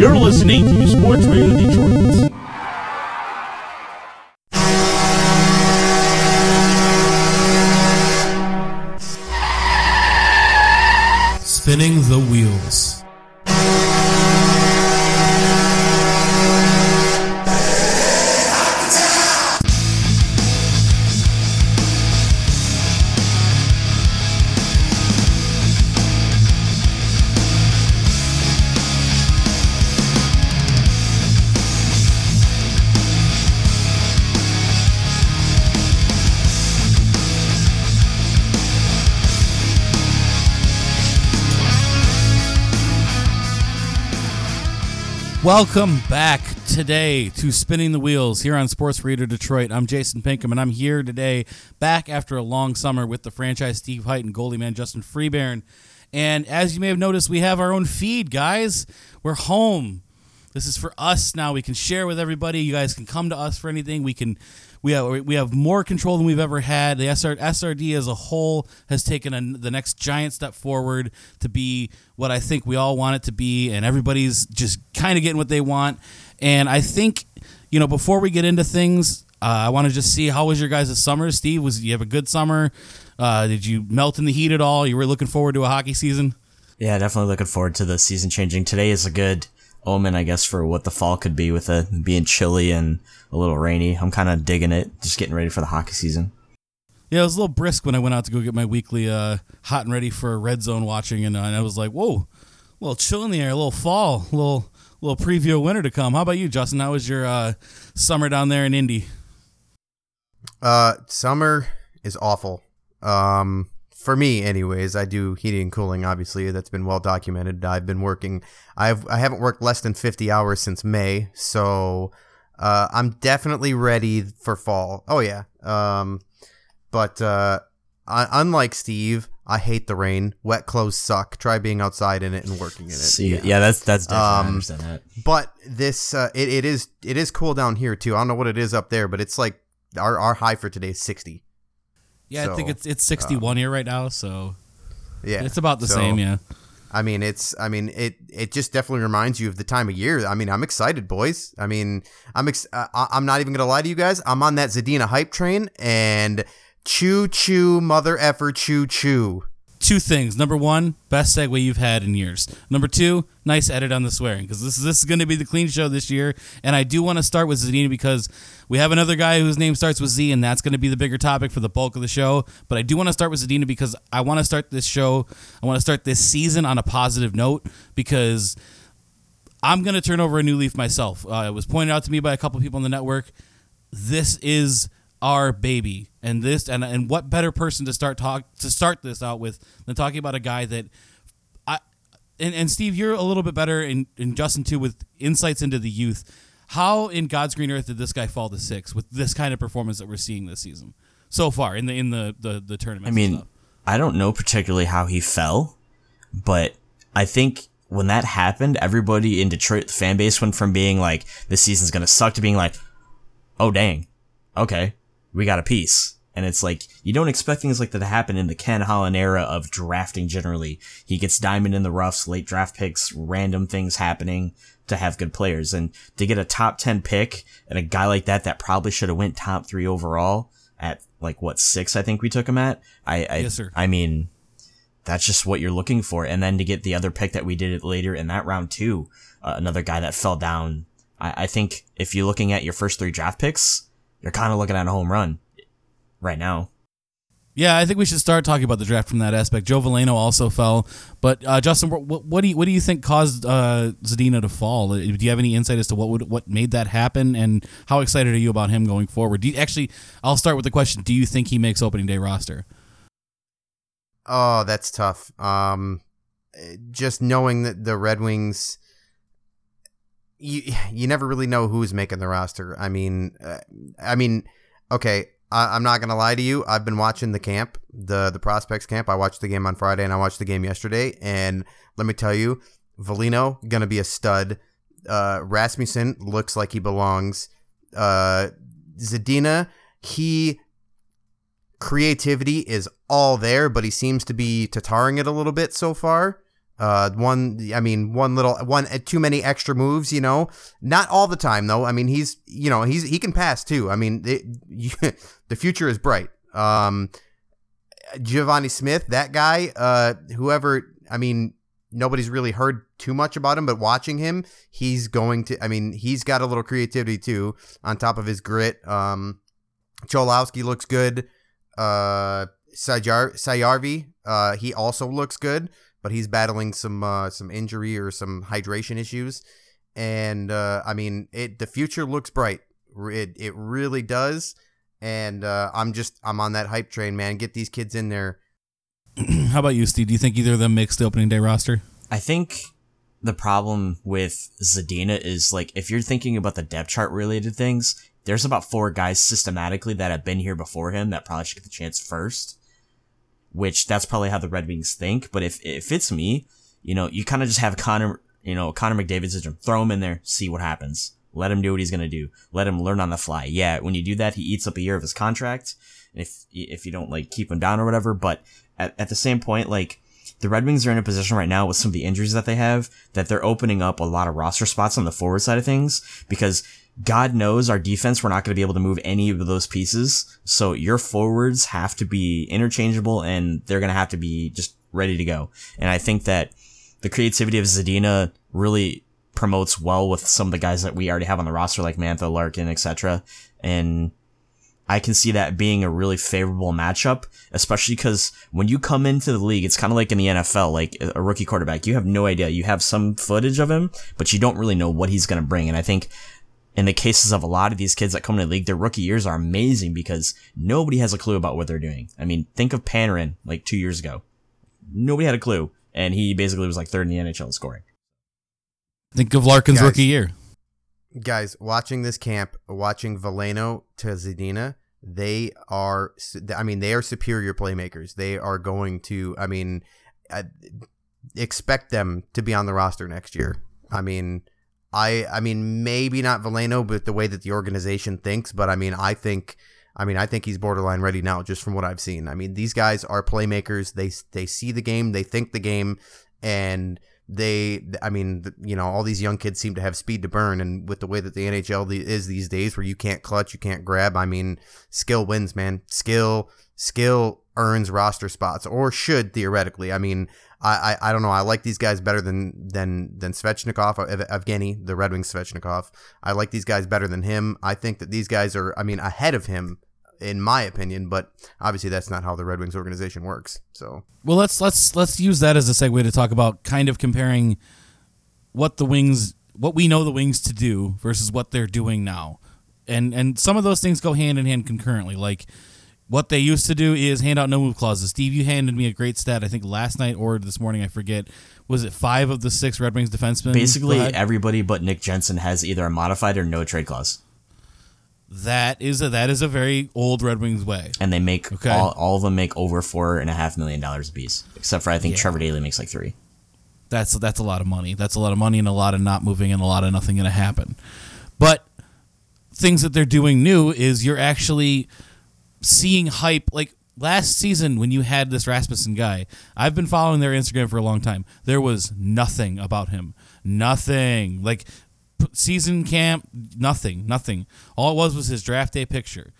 You're listening to Sports Radio Detroit. Spinning the wheels. Welcome back today to Spinning the Wheels here on Sports Radio Detroit. I'm Jason Pinkham, and I'm here today back after a long summer with the franchise Steve Height and goalie man Justin Freebairn. And as you may have noticed, we have our own feed, guys. We're home. This is for us now. We can share with everybody. You guys can come to us for anything. We can we have we have more control than we've ever had. The SR, SRD as a whole has taken a, the next giant step forward to be what I think we all want it to be, and everybody's just kind of getting what they want. And I think you know before we get into things, uh, I want to just see how was your guys' summer. Steve, was you have a good summer? Uh, did you melt in the heat at all? You were looking forward to a hockey season? Yeah, definitely looking forward to the season changing. Today is a good omen, I guess, for what the fall could be with it being chilly and a little rainy. I'm kind of digging it, just getting ready for the hockey season. Yeah, it was a little brisk when I went out to go get my weekly uh, hot and ready for red zone watching, and, uh, and I was like, whoa, a little chill in the air, a little fall, a little little preview of winter to come. How about you, Justin? How was your uh, summer down there in Indy? Uh, summer is awful. Um, for me, anyways, I do heating and cooling. Obviously, that's been well documented. I've been working. I've I haven't worked less than fifty hours since May, so uh, I'm definitely ready for fall. Oh yeah. Um, but uh, I, unlike Steve, I hate the rain. Wet clothes suck. Try being outside in it and working in it. See, yeah. yeah, that's that's definitely um, I understand that. But this, uh, it, it is it is cool down here too. I don't know what it is up there, but it's like our our high for today is sixty. Yeah, so, I think it's it's 61 um, here right now, so yeah, it's about the so, same. Yeah. I mean, it's. I mean, it. It just definitely reminds you of the time of year. I mean, I'm excited, boys. I mean, I'm. Ex- I'm not even gonna lie to you guys. I'm on that Zadina hype train, and choo choo, mother effer, choo choo two things. Number one, best segue you've had in years. Number two, nice edit on the swearing because this is this is going to be the clean show this year. And I do want to start with Zadina because we have another guy whose name starts with Z, and that's going to be the bigger topic for the bulk of the show. But I do want to start with Zadina because I want to start this show. I want to start this season on a positive note because. I'm going to turn over a new leaf myself. Uh, it was pointed out to me by a couple people on the network. This is our baby and this and and what better person to start talk to start this out with than talking about a guy that and, and Steve you're a little bit better and, and Justin too with insights into the youth. How in God's green earth did this guy fall to six with this kind of performance that we're seeing this season so far in the in the the, the tournament I mean I don't know particularly how he fell but I think when that happened everybody in Detroit the fan base went from being like this season's gonna suck to being like oh dang. Okay we got a piece. And it's like, you don't expect things like that to happen in the Ken Holland era of drafting generally. He gets diamond in the roughs, late draft picks, random things happening to have good players. And to get a top 10 pick and a guy like that that probably should have went top three overall at like what six I think we took him at. I, I, yes. I mean, that's just what you're looking for. And then to get the other pick that we did it later in that round too, uh, another guy that fell down. I, I think if you're looking at your first three draft picks, you're kind of looking at a home run right now. Yeah, I think we should start talking about the draft from that aspect. Joe Veleno also fell, but uh, Justin, what, what, do you what do you think caused uh, Zadina to fall? Uh, do you have any insight as to what would what made that happen, and how excited are you about him going forward? Do you, actually, I'll start with the question: Do you think he makes opening day roster? Oh, that's tough. Um, just knowing that the Red Wings you you never really know who's making the roster. I mean, uh, I mean, okay, I, am not gonna lie to you. I've been watching the camp, the the prospects camp. I watched the game on Friday and I watched the game yesterday, and let me tell you, Veleno gonna be a stud. Uh, Rasmussen looks like he belongs. Uh, Zadina, he creativity is all there, but he seems to be tataring it a little bit so far. Uh, one, I mean, one little, one uh, too many extra moves. You know, not all the time though. I mean, he's, you know, he's he can pass too. I mean, it, you, the future is bright. Um, Givani Smith, that guy, uh, whoever, I mean, nobody's really heard too much about him, but watching him, he's going to, I mean, he's got a little creativity too, on top of his grit. Um, Cholowski looks good. Uh, Sajar, Saarijarvi, uh, he also looks good, but he's battling some, uh, some injury or some hydration issues. And, uh, I mean, it, the future looks bright. It, it really does and uh, I'm just I'm on that hype train, man. Get these kids in there. How about you, Steve? Do you think either of them makes the opening day roster? I think the problem with Zadina is like if you're thinking about the depth chart related things, there's about four guys systematically that have been here before him that probably should get the chance first. Which that's probably how the Red Wings think. But if if it's me, you know, you kind of just have Connor, you know, Connor McDavid syndrome. Throw him in there, see what happens. Let him do what he's gonna do. Let him learn on the fly. Yeah, when you do that, he eats up a year of his contract. If if you don't like keep him down or whatever, but at, at the same point, like the Red Wings are in a position right now with some of the injuries that they have that they're opening up a lot of roster spots on the forward side of things because God knows our defense, we're not going to be able to move any of those pieces. So your forwards have to be interchangeable and they're going to have to be just ready to go. And I think that the creativity of Zadina really promotes well with some of the guys that we already have on the roster, like Mantha, Larkin, etc. And I can see that being a really favorable matchup, especially because when you come into the league, it's kind of like in the NFL, like a rookie quarterback. You have no idea. You have some footage of him, but you don't really know what he's going to bring. And I think in the cases of a lot of these kids that come to the league, their rookie years are amazing because nobody has a clue about what they're doing. I mean, think of Panarin like two years ago. Nobody had a clue. And he basically was like third in the NHL in scoring. Think of Larkin's Guys. rookie year. Guys, watching this camp, watching Veleno to Zadina, they are. I mean, they are superior playmakers. They are going to. I mean, I expect them to be on the roster next year. I mean, I. I mean, maybe not Veleno, but the way that the organization thinks. But I mean, I think. I mean, I think he's borderline ready now, just from what I've seen. I mean, these guys are playmakers. They they see the game, they think the game, and they i mean you know all these young kids seem to have speed to burn and with the way that the nhl is these days where you can't clutch you can't grab i mean skill wins man skill skill earns roster spots or should theoretically i mean i i, I don't know. I like these guys better than than than svechnikov Ev- evgeny the red wings svechnikov. I like these guys better than him. I think that these guys are i mean ahead of him in my opinion but obviously that's not how the red wings organization works so. Well, let's let's let's use that as a segue to talk about kind of comparing what the Wings, what we know the Wings to do versus what they're doing now, and and some of those things go hand in hand concurrently. Like what they used to do is hand out no move clauses. Steve, you handed me a great stat. I think last night or this morning, I forget. Was it five of the six Red Wings defensemen? Basically, everybody but Nick Jensen has either a modified or no trade clause. that is a that is a very old Red Wings way. and they make Okay. all, all of them make over four and a half million dollars a piece, except for I think Trevor Daley makes like three. That's that's a lot of money. That's a lot of money and a lot of not moving and a lot of nothing going to happen. But things that they're doing new is you're actually seeing hype like last season when you had this Rasmussen guy. I've been following their Instagram for a long time. There was nothing about him. Nothing. Like season camp, nothing, nothing. All it was was his draft day picture.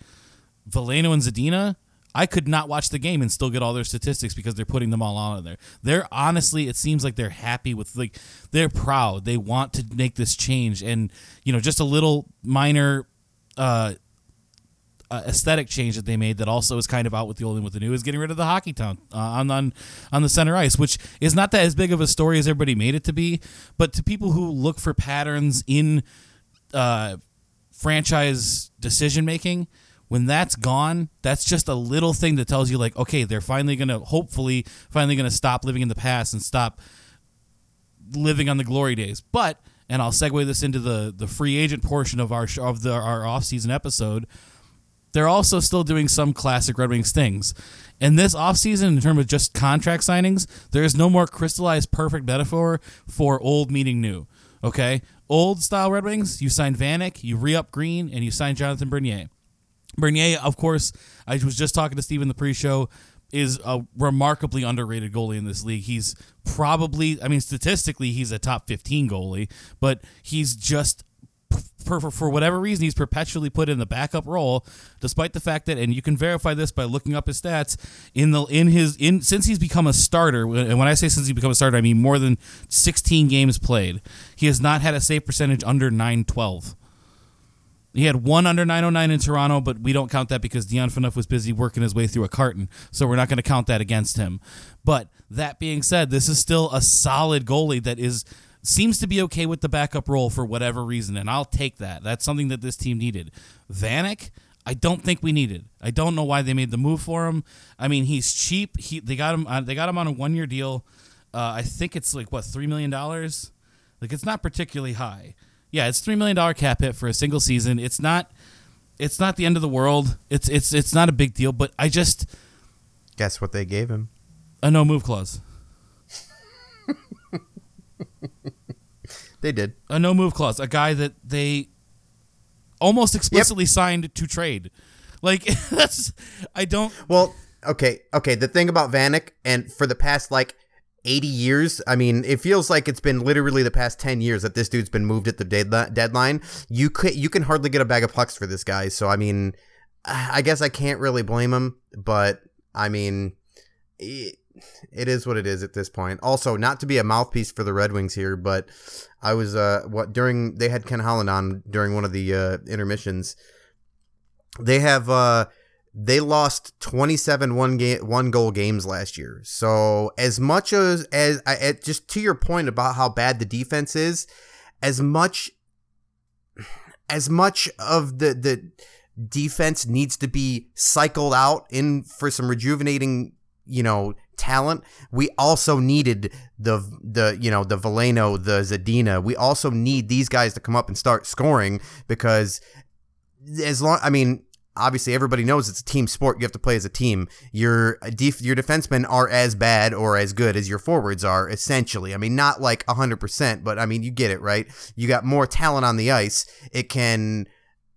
Veleno and Zadina, I could not watch the game and still get all their statistics because they're putting them all on there. They're honestly, it seems like they're happy with like they're proud. They want to make this change, and you know, just a little minor uh, uh, aesthetic change that they made that also is kind of out with the old and with the new is getting rid of the hockey town uh, on on on the center ice, which is not that as big of a story as everybody made it to be. But to people who look for patterns in uh, franchise decision making when that's gone that's just a little thing that tells you like okay they're finally gonna hopefully finally gonna stop living in the past and stop living on the glory days but and i'll segue this into the the free agent portion of our of the our off-season episode they're also still doing some classic Red Wings things. And this offseason, in terms of just contract signings, there is no more crystallized perfect metaphor for old meeting new. Okay? Old style Red Wings, you sign Vanek, you re up Green, and you sign Jonathan Bernier. Bernier, of course, I was just talking to Steve in the pre show. is a remarkably underrated goalie in this league. He's probably, I mean, statistically, he's a top 15 goalie, but he's just for, for, for whatever reason, he's perpetually put in the backup role, despite the fact that, and you can verify this by looking up his stats in the in his in since he's become a starter. And when I say since he's become a starter, I mean more than 16 games played. He has not had a save percentage under 912. He had one under 909 in Toronto, but we don't count that because Dion Phaneuf was busy working his way through a carton, so we're not going to count that against him. But that being said, this is still a solid goalie that is seems to be okay with the backup role for whatever reason, and I'll take that. That's something that this team needed. Vanek, I don't think we needed. I don't know why they made the move for him. I mean, he's cheap. He they got him. Uh, they got him on a one year deal. Uh, I think it's like what three million dollars. Like it's not particularly high. Yeah, it's three million dollar cap hit for a single season. It's not. It's not the end of the world. It's it's it's not a big deal. But I just Guess what they gave him? a no move clause. They did. a no move clause, a guy that they almost explicitly signed to trade. Like that's I don't Well, okay, okay. The thing about Vanek, and for the past like 80 years, I mean, it feels like it's been literally the past 10 years that this dude's been moved at the dead- deadline. You could, you can hardly get a bag of pucks for this guy. So, I mean, I guess I can't really blame him, but I mean, it, it is what it is at this point. Also, not to be a mouthpiece for the Red Wings here, but I was uh what during they had Ken Holland on during one of the uh, intermissions. They have uh they lost 27 one game one goal games last year. So as much as as I just to your point about how bad the defense is, as much as much of the the defense needs to be cycled out in for some rejuvenating, you know, talent. We also needed the the you know the Veleno, the Zadina. We also need these guys to come up and start scoring because as long I mean obviously everybody knows it's a team sport. You have to play as a team. Your def- your defensemen are as bad or as good as your forwards are essentially. I mean not like 100%, but I mean you get it, right? You got more talent on the ice. It can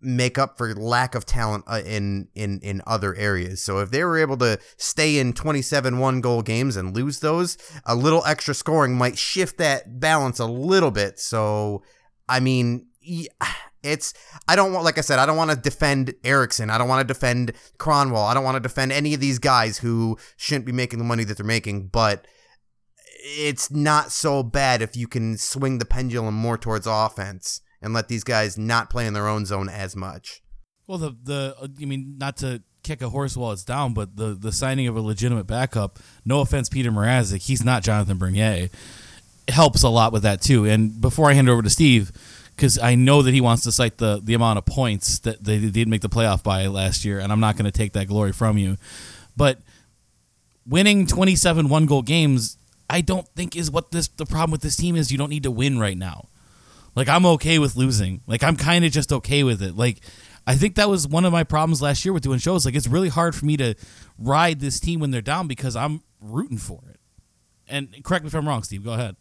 make up for lack of talent uh, in in in other areas. So if they were able to stay in 27 one goal games and lose those, a little extra scoring might shift that balance a little bit. So I mean, it's I don't want like I said, I don't want to defend Ericsson. I don't want to defend Kronwall. I don't want to defend any of these guys who shouldn't be making the money that they're making, but it's not so bad if you can swing the pendulum more towards offense and let these guys not play in their own zone as much. Well, the the uh, I mean, not to kick a horse while it's down, but the the signing of a legitimate backup. No offense, Peter Mrazek, he's not Jonathan Bernier. Helps a lot with that too. And before I hand over to Steve, because I know that he wants to cite the the amount of points that they did make the playoff by last year, and I'm not going to take that glory from you, but winning 27 one goal games, I don't think is what this the problem with this team is. You don't need to win right now. Like I'm okay with losing. Like I'm kind of just okay with it. Like I think that was one of my problems last year with doing shows. Like it's really hard for me to ride this team when they're down because I'm rooting for it. And correct me if I'm wrong, Steve. Go ahead.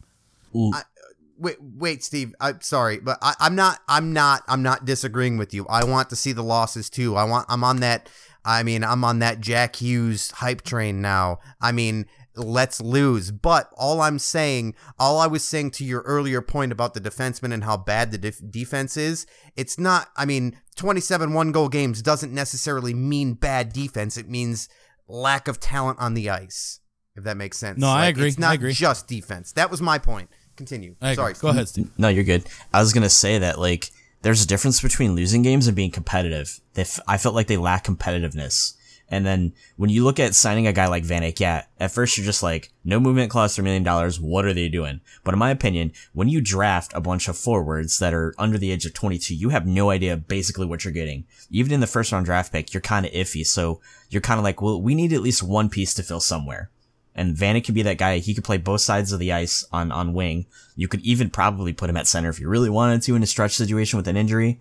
Wait, wait, Steve. I'm sorry, but I, I'm not. I'm not. I'm not disagreeing with you. I want to see the losses too. I want. I'm on that. I mean, I'm on that Jack Hughes hype train now. I mean, let's lose. But all I'm saying, all I was saying to your earlier point about the defenseman and how bad the def- defense is, it's not. I mean, 27 one goal games doesn't necessarily mean bad defense. It means lack of talent on the ice. If that makes sense. No, I agree. It's not I agree. just defense. That was my point. Continue. I agree. Sorry. Go ahead, Steve. No, you're good. I was gonna say that like there's a difference between losing games and being competitive. They f- I felt like they lack competitiveness. And then when you look at signing a guy like Vanek, yeah, at first you're just like, no movement clause, $3 million. What are they doing? But in my opinion, when you draft a bunch of forwards that are under the age of 22, you have no idea basically what you're getting. Even in the first round draft pick, you're kind of iffy. So you're kind of like, well, we need at least one piece to fill somewhere. And Vanek could be that guy. He could play both sides of the ice on, on wing. You could even probably put him at center if you really wanted to in a stretch situation with an injury.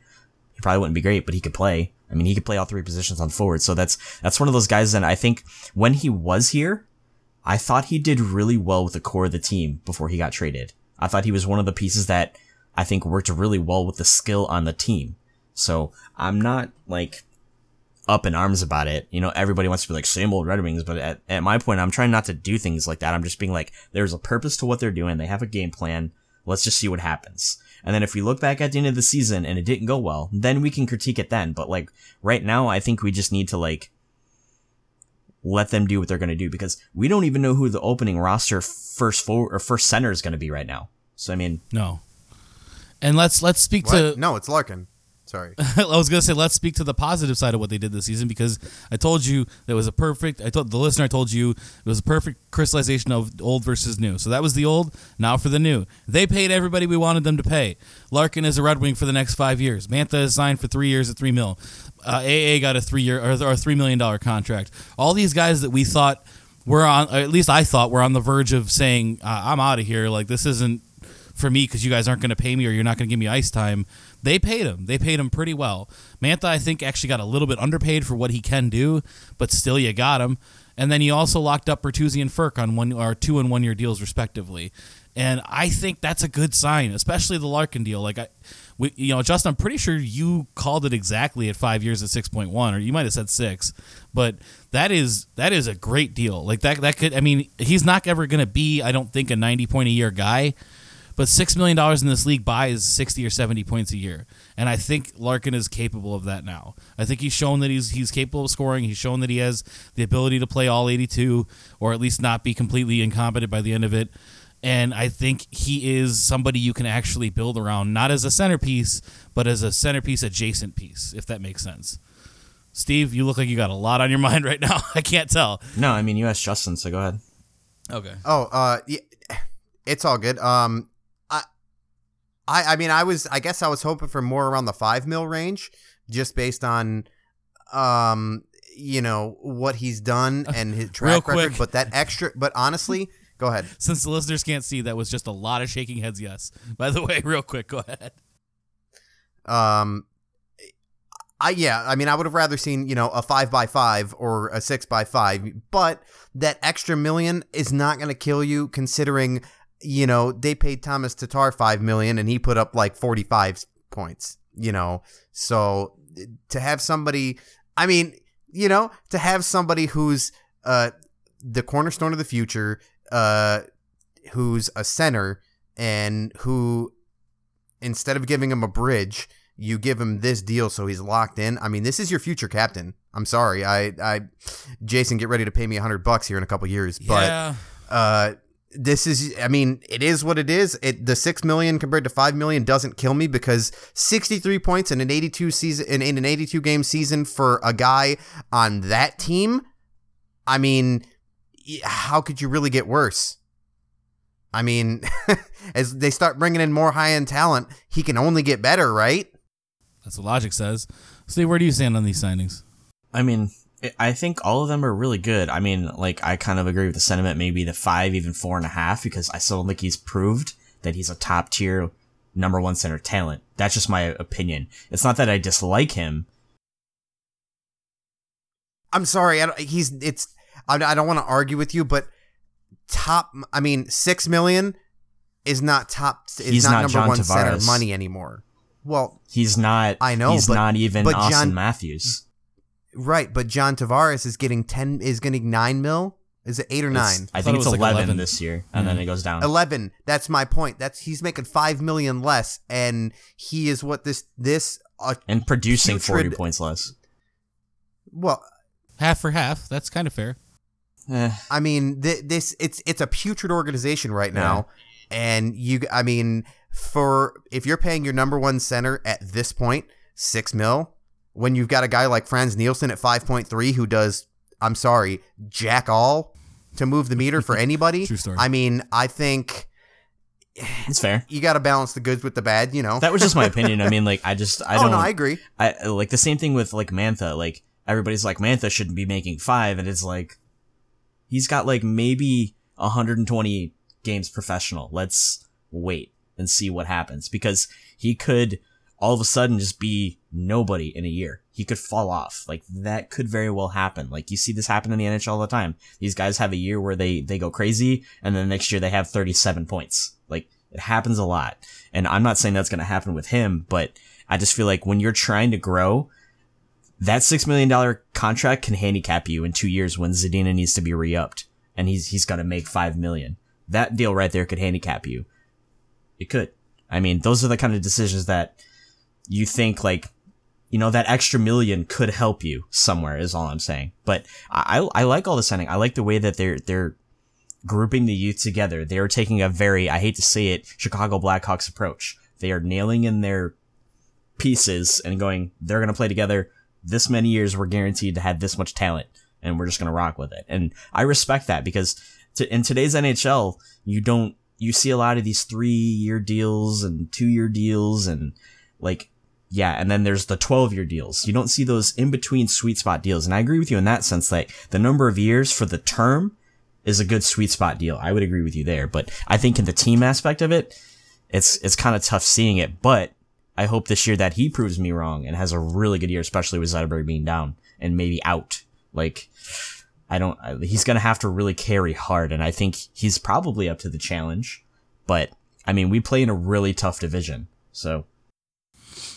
He probably wouldn't be great, but he could play. I mean, he could play all three positions on forward. So that's, that's one of those guys And I think when he was here, I thought he did really well with the core of the team before he got traded. I thought he was one of the pieces that I think worked really well with the skill on the team. So I'm not like up in arms about it. You know, everybody wants to be like same old Red Wings, but at, at my point, I'm trying not to do things like that. I'm just being like, there's a purpose to what they're doing. They have a game plan. Let's just see what happens. And then if we look back at the end of the season and it didn't go well, then we can critique it then. But like right now, I think we just need to like let them do what they're going to do because we don't even know who the opening roster first forward or first center is going to be right now. So I mean, No. And let's let's speak What? to no, it's Larkin. Sorry. I was gonna say let's speak to the positive side of what they did this season because I told you that was a perfect. I told the listener I told you it was a perfect crystallization of old versus new. So that was the old. Now for the new. They paid everybody we wanted them to pay. Larkin is a Red Wing for the next five years. Mantha is signed for three years at three mil. Uh, AA got a three year or, a three million dollar contract. All these guys that we thought were on, at least I thought were on the verge of saying uh, I'm out of here. Like this isn't for me because you guys aren't going to pay me or you're not going to give me ice time. They paid him. They paid him pretty well. Mantha, I think, actually got a little bit underpaid for what he can do, but still, you got him. And then you also locked up Bertuzzi and Frk on one or two and one year deals respectively. And I think that's a good sign, especially the Larkin deal. Like I, we, you know, Justin, I'm pretty sure you called it exactly at five years at six point one, or you might have said six, but that is that is a great deal. Like that that could, I mean, he's not ever going to be, I don't think, a 90 point a year guy, but six million dollars in this league buys sixty or seventy points a year, and I think Larkin is capable of that now. I think he's shown that he's he's capable of scoring. He's shown that he has the ability to play all eighty-two, or at least not be completely incompetent by the end of it. And I think he is somebody you can actually build around, not as a centerpiece, but as a centerpiece adjacent piece, if that makes sense. Steve, you look like you got a lot on your mind right now. I can't tell. no, I mean you asked Justin, so go ahead. Okay. Oh, uh, yeah, it's all good. Um, I, I, I mean, I was, I guess, I was hoping for more around the five mil range, just based on, um, you know what he's done and his track record. quick. But that extra, but honestly, go ahead. Since the listeners can't see, that was just a lot of shaking heads. Yes. By the way, real quick, go ahead. Um, I yeah, I mean, I would have rather seen you know a five by five or a six by five, but that extra million is not going to kill you, considering you know they paid Thomas Tatar five million and he put up like forty five points. You know, so to have somebody, I mean, you know, to have somebody who's uh the cornerstone of the future, uh, who's a center and who instead of giving him a bridge, you give him this deal so he's locked in. I mean, this is your future captain. I'm sorry. I, I, Jason, get ready to pay me a hundred bucks here in a couple years. But, yeah. uh, this is, I mean, it is what it is. It the six million compared to five million doesn't kill me because sixty three points in an eighty two season in, in an eighty two game season for a guy on that team. I mean, how could you really get worse? I mean, as they start bringing in more high end talent, he can only get better, right? That's what logic says. see where do you stand on these signings? I mean, I- think all of them are really good. I mean, like I kind of agree with the sentiment, maybe the five, even four and a half, because I still don't think he's proved that he's a top tier number one center talent. That's just my opinion. It's not that I dislike him. I'm sorry. I don't, he's it's. I, I don't want to argue with you, but top. I mean, six million is not top. Is He's not, not number John one center money anymore. Well, He's not. I know, He's but- not even but Auston John- Matthews. Right. But John Tavares is getting ten. Is getting nine mil. Is it eight or It's- nine? I thought think it it's was like 11, 11. this year, and then it goes down. Eleven. That's my point. That's he's making five million less, and he is what this this. Uh, and producing 40 points less. well, Half for half. That's kind of fair. Eh, I mean, th- this it's it's a putrid organization right now, and you. I mean, for if you're paying your number one center at this point six mil, when you've got a guy like Frans Nielsen at five point three who does, I'm sorry, jack all to move the meter for anybody. True story. I mean, I think it's fair. you got to balance the goods with the bad. You know. That was just my opinion. I mean, like, I just, I don't. Oh, no, I agree. I like the same thing with like Mantha. Like everybody's like Mantha shouldn't be making five, and it's like he's got like maybe 120 games professional. Let's wait and see what happens because he could all of a sudden just be nobody in a year. He could fall off. Like that could very well happen. Like you see this happen in the NHL all the time. These guys have a year where they they go crazy, and then next year they have 37 points. Like it happens a lot. And I'm not saying that's going to happen with him, but I just feel like when you're trying to grow, that six million dollar contract can handicap you in two years when Zadina needs to be re-upped and he's he's got to make five million. That deal right there could handicap you. It could. I mean, those are the kind of decisions that you think like, you know, that extra million could help you somewhere. Is all I'm saying. But I I like all the signing. I like the way that they're they're grouping the youth together. They are taking a very I hate to say it Chicago Blackhawks approach. They are nailing in their pieces and going. They're gonna play together. This many years, we're guaranteed to have this much talent, and we're just gonna rock with it. And I respect that because to, in today's NHL, you don't you see a lot of these three year deals and two year deals and like yeah, and then there's the 12 year deals. You don't see those in between sweet spot deals. And I agree with you in that sense, like the number of years for the term is a good sweet spot deal. I would agree with you there. But I think in the team aspect of it, it's, it's kind of tough seeing it. But I hope this year that he proves me wrong and has a really good year, especially with Zetterberg being down and maybe out. Like, I don't, he's going to have to really carry hard. And I think he's probably up to the challenge. But I mean, we play in a really tough division. So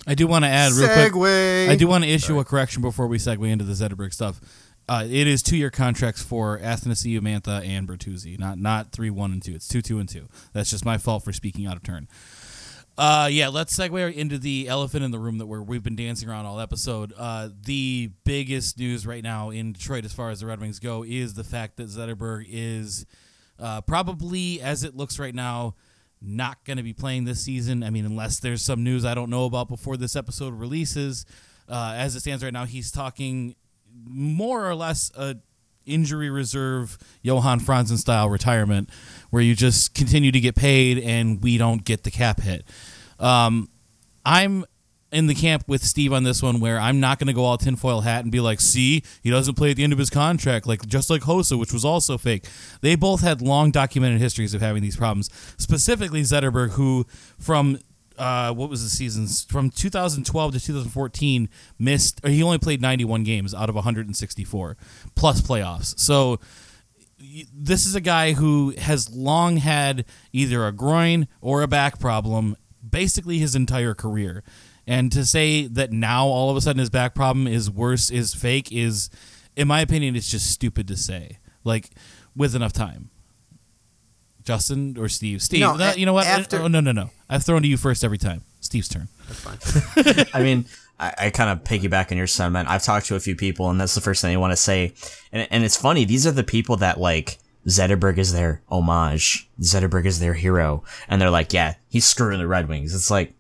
I do want to add real quick. I do want to issue a correction before we segue into the Zetterberg stuff. Uh, it is two year contracts for Athanasiu, Mantha, and Bertuzzi, not not three, one, and two. It's two, two, and two. That's just my fault for speaking out of turn. Uh, yeah, let's segue into the elephant in the room that we're, we've been dancing around all episode. Uh, the biggest news right now in Detroit, as far as the Red Wings go, is the fact that Zetterberg is uh, probably, as it looks right now, not going to be playing this season. I mean, unless there's some news I don't know about before this episode releases. Uh, as it stands right now, he's talking more or less a injury reserve Johan Franzen style retirement, where you just continue to get paid and we don't get the cap hit. Um, I'm in the camp with Steve on this one where I'm not going to go all tinfoil hat and be like, see, he doesn't play at the end of his contract, like just like Hossa, which was also fake. They both had long documented histories of having these problems. Specifically, Zetterberg, who from uh, what was the seasons from 2012 to 2014 missed, or he only played 91 games out of 164 plus playoffs. So this is a guy who has long had either a groin or a back problem basically his entire career. And to say that now all of a sudden his back problem is worse is fake is in my opinion it's just stupid to say. Like with enough time. Justin or Steve? Steve, No, that- you know what? after- oh no, no, no. I've thrown to you first every time. Steve's turn. That's fine. I mean, I, I kind of piggyback on your sentiment. I've talked to a few people, and that's the first thing they want to say. And, and it's funny; these are the people that like Zetterberg is their homage. Zetterberg is their hero, and they're like, "Yeah, he's screwing the Red Wings." It's like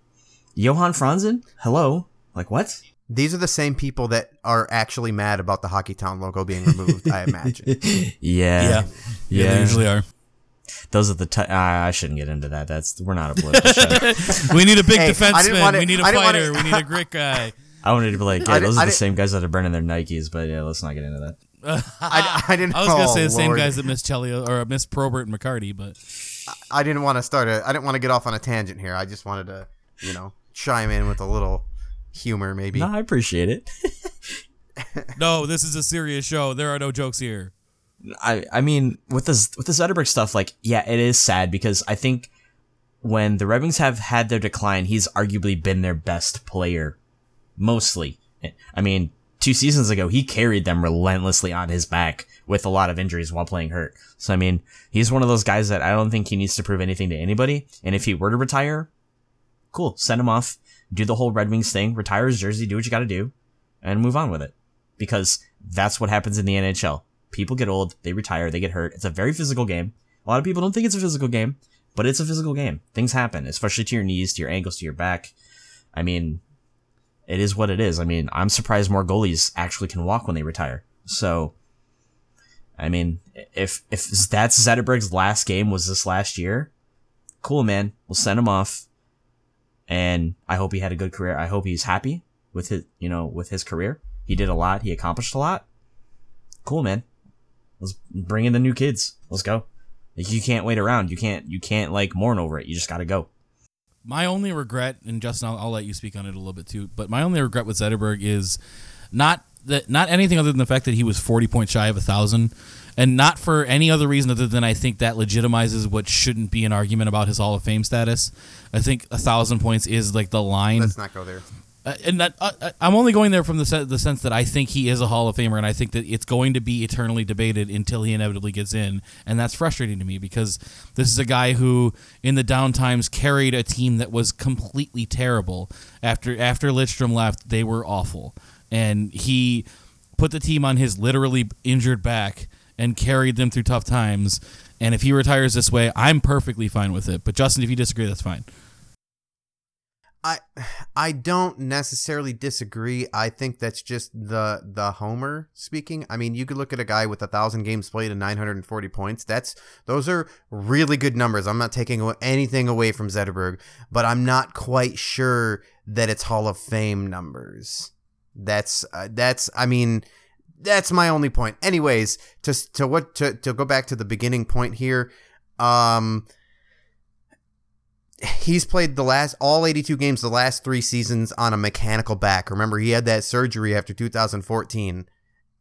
Johan Franzen. Hello, like what? These are the same people that are actually mad about the Hockey Town logo being removed. I imagine. Yeah, yeah, Yeah. they usually are. Those are the. T- I I shouldn't get into that. That's we're not a political show. We need a big Hey, I defenseman. wanna- we need a didn't wanna- fighter. we need a grit guy. I wanted to be like, yeah, those are the same guys that are burning their Nikes, but yeah, let's not get into that. I, I didn't. I was gonna oh, say the same Lord. guys that miss Chelio or miss Probert and McCarty, but I didn't want to start a. I didn't want to get off on a tangent here. I just wanted to, you know, chime in with a little humor, maybe. No, I appreciate it. no, this is a serious show. There are no jokes here. I I mean with this with the Zetterberg stuff, like yeah, it is sad because I think when the Red Wings have had their decline, he's arguably been their best player, mostly. I mean, two seasons ago, he carried them relentlessly on his back with a lot of injuries while playing hurt. So I mean, he's one of those guys that I don't think he needs to prove anything to anybody. And if he were to retire, cool, send him off, do the whole Red Wings thing, retire his jersey, do what you got to do, and move on with it. Because that's what happens in the NHL. People get old, they retire, they get hurt. It's a very physical game. A lot of people don't think it's a physical game, but it's a physical game. Things happen, especially to your knees, to your ankles, to your back. I mean, it is what it is. I mean, I'm surprised more goalies actually can walk when they retire. So, I mean, if if that's Zetterberg's last game was this last year, cool, man. We'll send him off, and I hope he had a good career. I hope he's happy with his, you know, with his career. He did a lot. He accomplished a lot. Cool, man. Let's bring in the new kids. Let's go. Like, you can't wait around. You can't. You can't like mourn over it. You just got to go. My only regret, and Justin, I'll, I'll let you speak on it a little bit too. But my only regret with Zetterberg is not that not anything other than the fact that he was forty points shy of a thousand, and not for any other reason other than I think that legitimizes what shouldn't be an argument about his Hall of Fame status. I think a thousand points is like the line. Let's not go there. Uh, and that, uh, uh, I'm only going there from the, se- the sense that I think he is a Hall of Famer, and I think that it's going to be eternally debated until he inevitably gets in, and that's frustrating to me because this is a guy who, in the down times, carried a team that was completely terrible. After after Lidstrom left, they were awful, and he put the team on his literally injured back and carried them through tough times. And if he retires this way, I'm perfectly fine with it. But Justin, if you disagree, that's fine. I I don't necessarily disagree. I think that's just the the homer speaking. I mean, you could look at a guy with a thousand games played and 940 points. That's those are really good numbers. I'm not taking anything away from Zetterberg, but I'm not quite sure that it's Hall of Fame numbers. That's uh, that's I mean that's my only point. Anyways, to to what to to go back to the beginning point here. Um he's played the last all 82 games the last three seasons on a mechanical back remember he had that surgery after 2014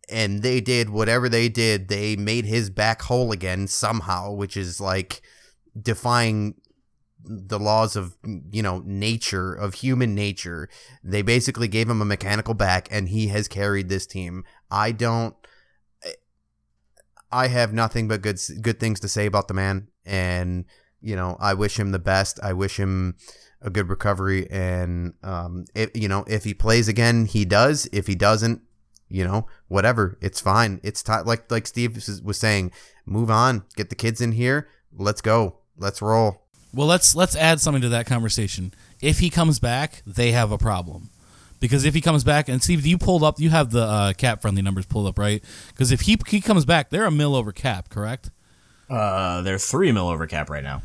and they did whatever they did they made his back whole again somehow which is like defying the laws of you know nature of human nature they basically gave him a mechanical back and he has carried this team i don't i have nothing but good good things to say about the man and you know, I wish him the best. I wish him a good recovery. And, um, if, you know, if he plays again, he does. If he doesn't, you know, whatever, it's fine. It's time. Like, like Steve was saying, move on, get the kids in here. Let's go. Let's roll. Well, let's let's add something to that conversation. If he comes back, they have a problem. Because if he comes back, and Steve, you pulled up, you have the uh, cap friendly numbers pulled up, right? Because if he, he comes back, they're a mill over cap, correct? Uh, they're three mill over cap right now.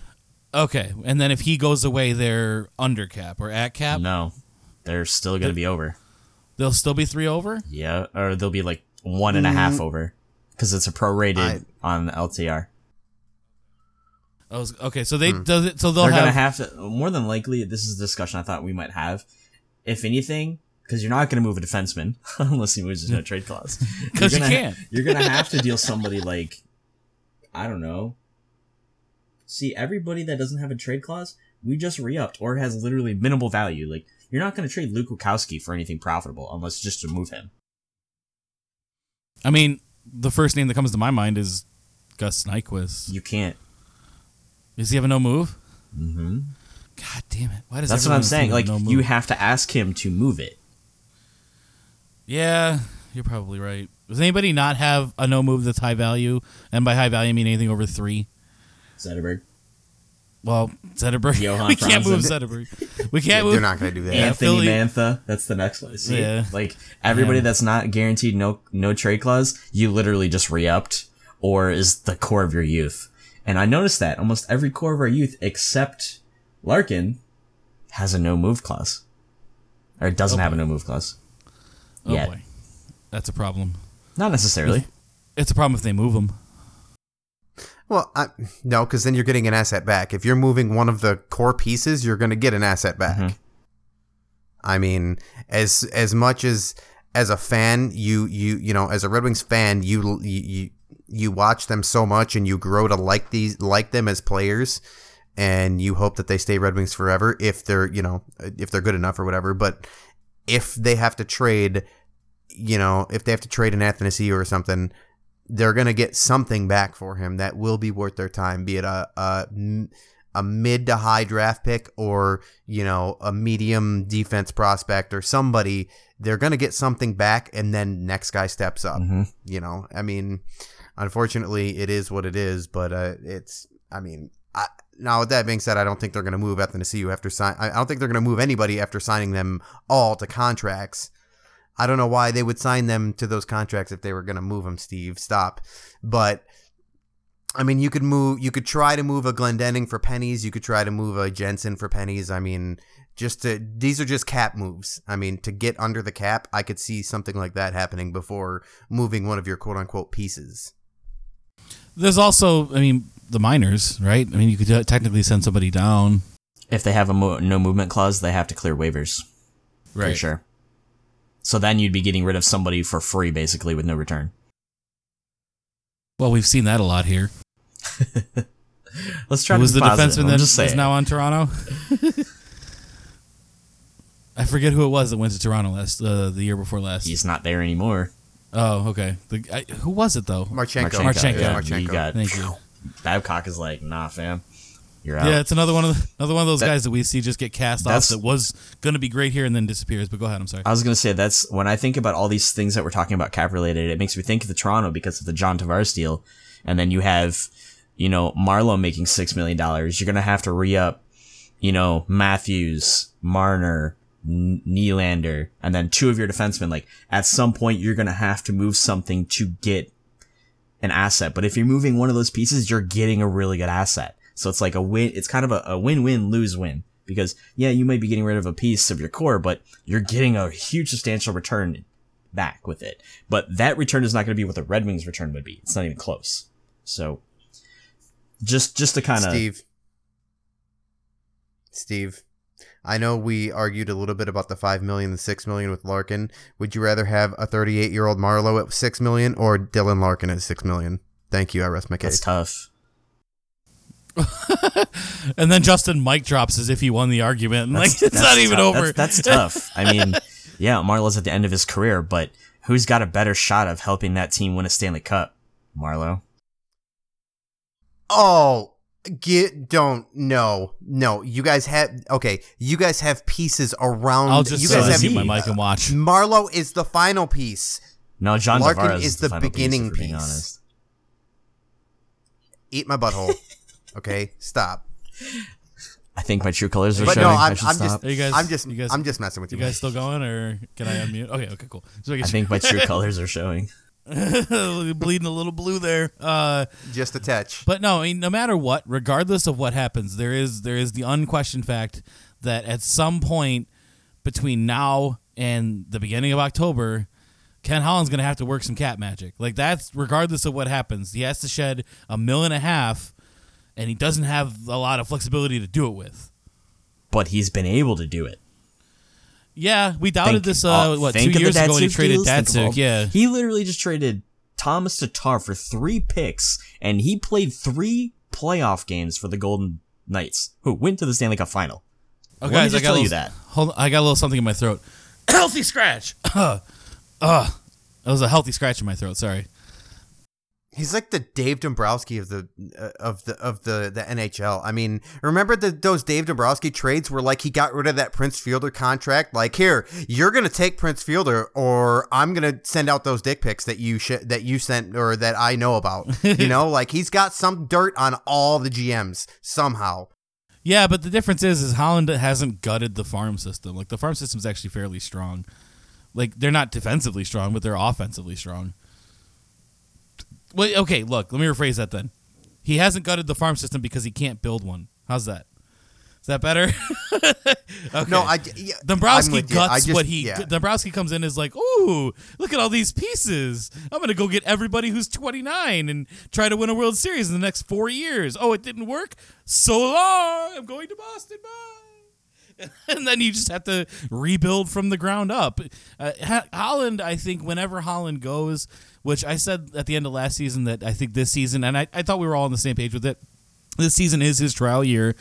Okay, and then if he goes away, they're under cap or at cap. No, they're still gonna be over. They'll still be three over. Yeah, or they'll be like one and a half Mm. over because it's a prorated I- on LTR. Oh, okay, so they hmm. does it. So they'll They're have, gonna have to. More than likely, this is a discussion I thought we might have. If anything, because you're not gonna move a defenseman unless he moves no trade clause. 'Cause You're you gonna- can't. You're gonna have to deal somebody like, I don't know. See, everybody that doesn't have a trade clause, we just re-upped or has literally minimal value. Like, you're not gonna trade Luke Witkowski for anything profitable unless just to move him. I mean, the first name that comes to my mind is Gus Nyquist. You can't. Does he have a no move? Mm-hmm. God damn it! Why does That's what I'm saying. Like, no you have to ask him to move it. Yeah, you're probably right. Does anybody not have a no move that's high value? And by high value, I mean anything over three. Zetterberg. Well, Zetterberg. Johan we can't move Franzen. Zetterberg. We can't move. They're not going to do that. Anthony Philly- Mantha. That's the next one. See, Yeah. like everybody Yeah. that's not guaranteed no no trade clause, you literally just re-upped or is the core of your youth. And I noticed that almost every core of our youth except Larkin has a no move clause. Or doesn't Oh, have a no move clause. Oh yet. boy, that's a problem. Not necessarily. It's a problem if they move him. Well, I, no, because then you're getting an asset back. If you're moving one of the core pieces, you're going to get an asset back. Mhm. I mean, as as much as as a fan, you you you know, as a Red Wings fan, you you you, watch them so much and you grow to like these like them as players, and you hope that they stay Red Wings forever if they're you know if they're good enough or whatever. But if they have to trade, you know, if they have to trade an Athanasiu or something, they're gonna get something back for him that will be worth their time, be it a a, a mid to high draft pick or you know a medium defense prospect or somebody. They're gonna get something back, and then next guy steps up. Mhm. You know, I mean, unfortunately, it is what it is, but uh, it's. I mean, I, now with that being said, I don't think they're gonna move Athanasiu after sign. I don't think they're gonna move anybody after signing them all to contracts. I don't know why they would sign them to those contracts if they were going to move them, Steve. Stop. But I mean, you could move you could try to move a Glendening for pennies, you could try to move a Jensen for pennies. I mean, just to these are just cap moves. I mean, to get under the cap, I could see something like that happening before moving one of your quote unquote pieces. There's also, I mean, the minors, right? I mean, you could technically send somebody down. If they have a mo- no movement clause, they have to clear waivers. For sure. So then you'd be getting rid of somebody for free, basically, with no return. Well, we've seen that a lot here. Let's try was the defenseman that is saying. now on Toronto? I forget who it was that went to Toronto last uh, the year before last. He's not there anymore. Oh, okay. The, I, who was it though? Marchenko. Marchenko. Yeah, Yeah, he Marchenko. got Thank you. Babcock is like, nah, fam, you're out. Yeah, it's another one of the, another one of those That- guys that we see just get cast off that was going to be great here and then disappears. But go ahead. I'm sorry. I was gonna say that's when I think about all these things that we're talking about cap related. It makes me think of the Toronto because of the John Tavares deal, and then you have, you know, Marleau making six million dollars. You're gonna have to re up, you know, Matthews, Marner, N- Nylander, and then two of your defensemen. Like at some point, you're gonna have to move something to get an asset. But if you're moving one of those pieces, you're getting a really good asset. So it's like a win. It's kind of a, a win-win, lose-win because yeah, you might be getting rid of a piece of your core, but you're getting a huge substantial return back with it. But that return is not going to be what the Red Wings return would be. It's not even close. So just, just to kind of, Steve. Steve. I know we argued a little bit about the five million, the six million with Larkin. Would you rather have a 38 year old Marleau at six million or Dylan Larkin at six million? Thank you. I rest my case. that's tough. and then Justin Mike drops as if he won the argument. And like it's not that's even tou- over. That's, that's tough. I mean, yeah, Marleau's at the end of his career, but who's got a better shot of helping that team win a Stanley Cup? Marleau. Oh, get don't no no. You guys have okay. You guys have pieces around. I'll just you uh, guys have- mute my mic and watch. Marleau is the final piece. No, John Larkin Tavares is the final beginning if we're being piece. Eat my butthole. okay, stop. I think my true colors are But showing. no, I I'm, should I'm stop. just, Are you guys- I'm just, you guys- I'm just messing with You you. guys still going, or can I unmute? Okay, okay, cool. So I think my true colors are showing. bleeding a little blue there. Uh, just a touch. But no, I mean, no matter what, regardless of what happens, there is there is the unquestioned fact that at some point between now and the beginning of October, Ken Holland's going to have to work some cap magic. Like that's regardless of what happens, he has to shed a mill and a half, and he doesn't have a lot of flexibility to do it with. But he's been able to do it. Yeah, we doubted Think- this. Uh, uh, what two years ago when he traded deals, think of all- Datsyuk? Yeah, He literally just traded Thomas Tatar for three picks, and he played three playoff games for the Golden Knights, who went to the Stanley Cup final. Oh, Let me guys, just I got tell a you that. Hold on, I got a little something in my throat. healthy scratch. Ugh. Ugh. That was a healthy scratch in my throat. Sorry. He's like the Dave Dombrowski of the uh, of the of the the NHL. I mean, remember the, those Dave Dombrowski trades where like he got rid of that Prince Fielder contract. Like, here, you're gonna take Prince Fielder, or I'm gonna send out those dick pics that you sh- that you sent or that I know about. you know, like he's got some dirt on all the GMs somehow. Yeah, but the difference is, is Holland hasn't gutted the farm system. Like the farm system is actually fairly strong. Like they're not defensively strong, but they're offensively strong. Well, okay, look, let me rephrase that then. He hasn't gutted the farm system because he can't build one. How's that? Is that better? okay. No, I yeah, Dombrowski guts just- what he. yeah. Dombrowski comes in is like, ooh, look at all these pieces. I'm gonna go get everybody who's 29 and try to win a World Series in the next four years. Oh, it didn't work. So long. I'm going to Boston. Bye. And then you just have to rebuild from the ground up. Uh, Holland, I think, whenever Holland goes, which I said at the end of last season that I think this season, and I, I thought we were all on the same page with it this season is his trial year.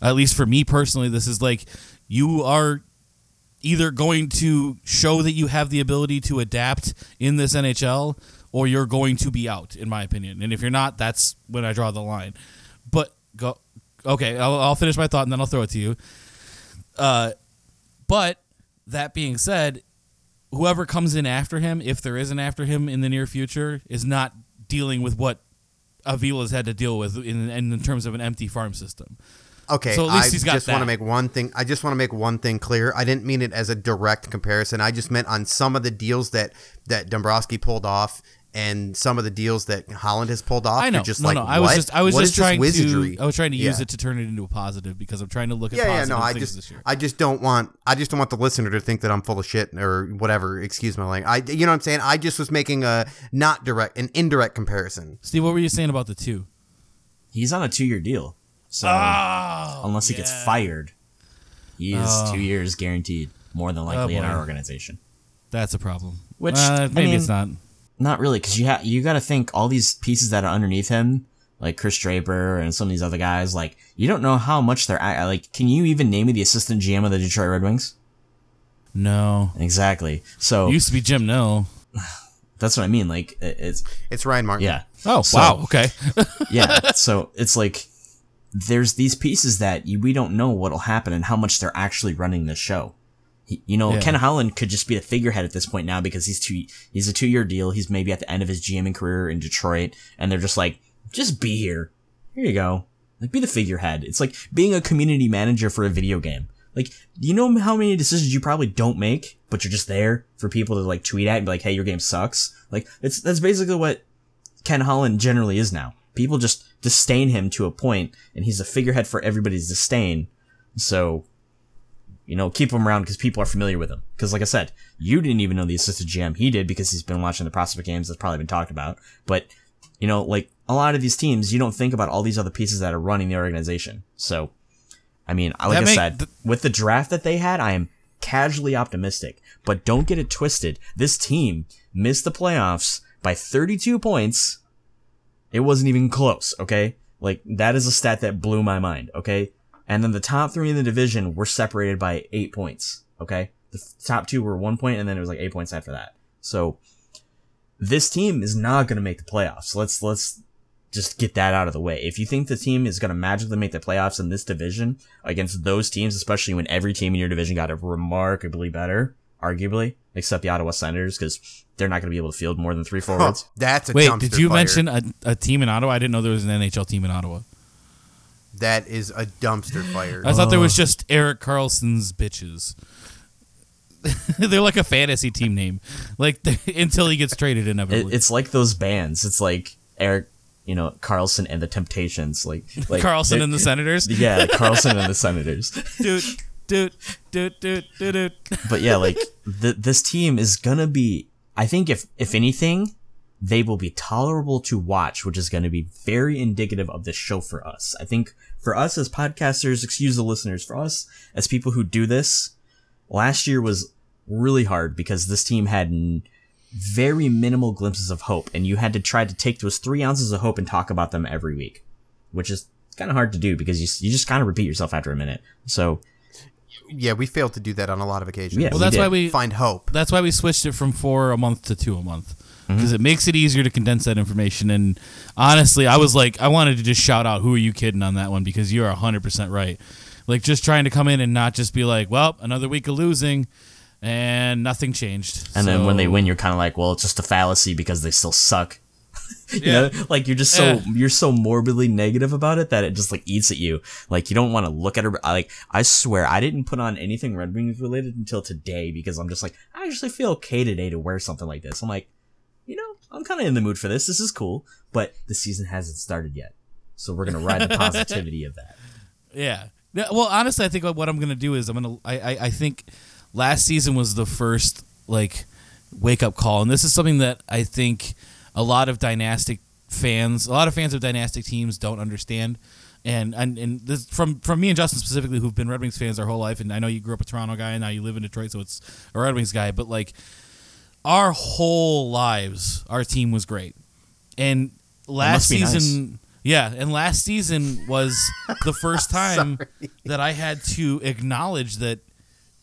At least for me personally, this is like you are either going to show that you have the ability to adapt in this NHL or you're going to be out, in my opinion. And if you're not, that's when I draw the line. But go, okay, I'll, I'll finish my thought and then I'll throw it to you. Uh, but that being said, whoever comes in after him, if there is an after him in the near future, is not dealing with what Avila's had to deal with in, in terms of an empty farm system. Okay, So at least I he's got just want to make one thing. I just want to make one thing clear. I didn't mean it as a direct comparison. I just meant on some of the deals that that Dombrowski pulled off, and some of the deals that Holland has pulled off. I know. Just no, like, no. I was just I was What just trying to I was trying to use Yeah. it to turn it into a positive because I'm trying to look at Yeah, yeah, positive no. I things just, this year. I just don't want, I just don't want the listener to think that I'm full of shit or whatever. Excuse my language. I, you know what I'm saying? I just was making a not direct, an indirect comparison. Steve, what were you saying about the two? He's on a two-year deal, so Oh, unless he gets fired, he is Oh. two years guaranteed, more than likely in our organization. That's a problem. Which, Uh, I maybe mean- it's not. Not really, because you ha- you got to think all these pieces that are underneath him, like Chris Draper and some of these other guys. Like you don't know how much they're at. like. Can you even name me the assistant GM of the Detroit Red Wings? No. Exactly. So It used to be Jim No. that's what I mean. Like it- it's It's Ryan Martin. yeah. Oh, So- wow. Okay. yeah. So it's like there's these pieces that you, we don't know what'll happen and how much they're actually running the show. He, you know, Yeah. Ken Holland could just be a figurehead at this point now because he's two. He's a two year deal. He's maybe at the end of his GMing career in Detroit, and they're just like, just be here. Here you go. Like, be the figurehead. It's like being a community manager for a video game. Like, you know how many decisions you probably don't make, but you're just there for people to like tweet at and be like, "Hey, your game sucks." Like, it's that's basically what Ken Holland generally is now. People just disdain him to a point, and he's a figurehead for everybody's disdain. So, you know, keep him around because people are familiar with him. Because, like I said, you didn't even know the assistant GM. He did because he's been watching the prospect games that's probably been talked about. But, you know, like a lot of these teams, you don't think about all these other pieces that are running the organization. So, I mean, like That I make- said, th- with the draft that they had, I am casually optimistic. But don't get it twisted. This team missed the playoffs by 32 points. It wasn't even close, okay? Like, that is a stat that blew my mind, okay? And then the top three in the division were separated by eight points, okay? The top two were one point, and then it was like eight points after that. So, this team is not going to make the playoffs. Let's, let's just get that out of the way. If you think the team is going to magically make the playoffs in this division against those teams, especially when every team in your division got it remarkably better, arguably, except the Ottawa Senators, because they're not going to be able to field more than three Huh, forwards. that's a Wait, dumpster did you fire. mention a, a team in Ottawa? I didn't know there was an NHL team in Ottawa. That is a dumpster fire? I thought there was oh. just Erik Karlsson's bitches. They're like a fantasy team name, like until he gets traded It, it's like those bands. It's like Erik, you know, Karlsson and the Temptations. Like, like Karlsson and the Senators. Yeah, Karlsson and the Senators. Dude, dude, dude, dude, dude, dude. But yeah, like th- this team is gonna be. I think if if anything, they will be tolerable to watch, which is gonna be very indicative of the show for us. I think for us as podcasters, excuse the listeners, for us as people who do this, last year was really hard because this team had n- very minimal glimpses of hope, and you had to try to take those three ounces of hope and talk about them every week, which is kind of hard to do because you you just kind of repeat yourself after a minute. So yeah, we failed to do that on a lot of occasions. Yeah, Well, that's did. why we find hope. that's why we switched it from four a month to two a month Mm-hmm. because it makes it easier to condense that information. And honestly, I was like, I wanted to just shout out, "Who are you kidding?" on that one because you are hundred percent right. Like just trying to come in and not just be like, "Well, another week of losing." And nothing changed. And then when they win, you're kind of like, well, it's just a fallacy because they still suck. you Yeah. know, like you're just so Yeah. you're so morbidly negative about it that it just like eats at you. Like you don't want to look at it. Like I swear, I didn't put on anything Red Wings related until today because I'm just like, I actually feel okay today to wear something like this. I'm like, I'm kind of in the mood for this. This is cool, but the season hasn't started yet, so we're gonna ride the positivity of that. Yeah. Yeah, Well, honestly, I think what I'm gonna do is I'm gonna. I, I I think last season was the first like wake up call, and this is something that I think a lot of dynastic fans, a lot of fans of dynastic teams, don't understand. And and, and this from from me and Justin specifically, who've been Red Wings fans our whole life, and I know you grew up a Toronto guy, and now you live in Detroit, so it's a Red Wings guy. But like our whole lives, our team was great, and last be nice. season. Yeah, and last season was the first time that I had to acknowledge that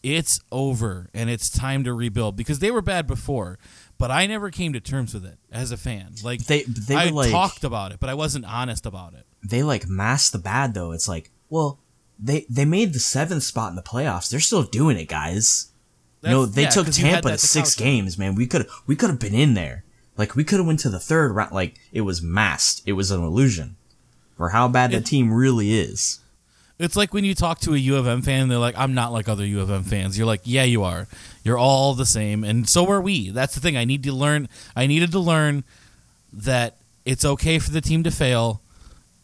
it's over and it's time to rebuild because they were bad before, but I never came to terms with it as a fan. Like They they I like talked about it, but I wasn't honest about it. they like mask the bad though. It's like, well, they they made the seventh spot in the playoffs. They're still doing it, guys. That's- they yeah, took 'cause you had Tampa to six games, man. We could we could have been in there. Like we could have went to the third round. Like it was masked. It was an illusion for how bad the team really is. It's like when you talk to a U of M fan, they're like, "I'm not like other U of M fans." You're like, "Yeah, you are. You're all the same, and so are we." That's the thing. I need to learn. I needed to learn that it's okay for the team to fail,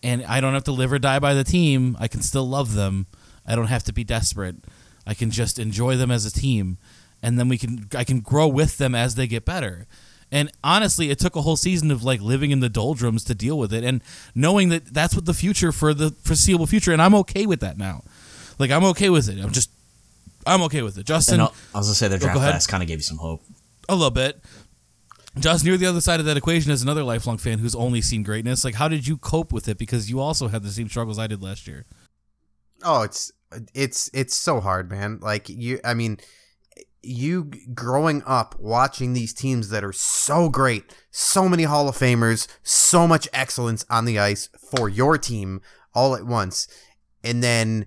and I don't have to live or die by the team. I can still love them. I don't have to be desperate. I can just enjoy them as a team, and then we can. I can grow with them as they get better. And honestly, it took a whole season of like living in the doldrums to deal with it, and knowing that that's what the future for the foreseeable future, and I'm okay with that now. Like I'm okay with it. I'm just, I'm okay with it. Justin, And I I was gonna say their oh, Go- draft go ahead. class kind of gave you some hope. a little bit. Justin, you're the other side of that equation as another lifelong fan who's only seen greatness. Like, how did you cope with it? Because you also had the same struggles I did last year. Oh, it's it's it's so hard, man. Like you, I mean, you growing up watching these teams that are so great, so many Hall of Famers, so much excellence on the ice for your team all at once, and then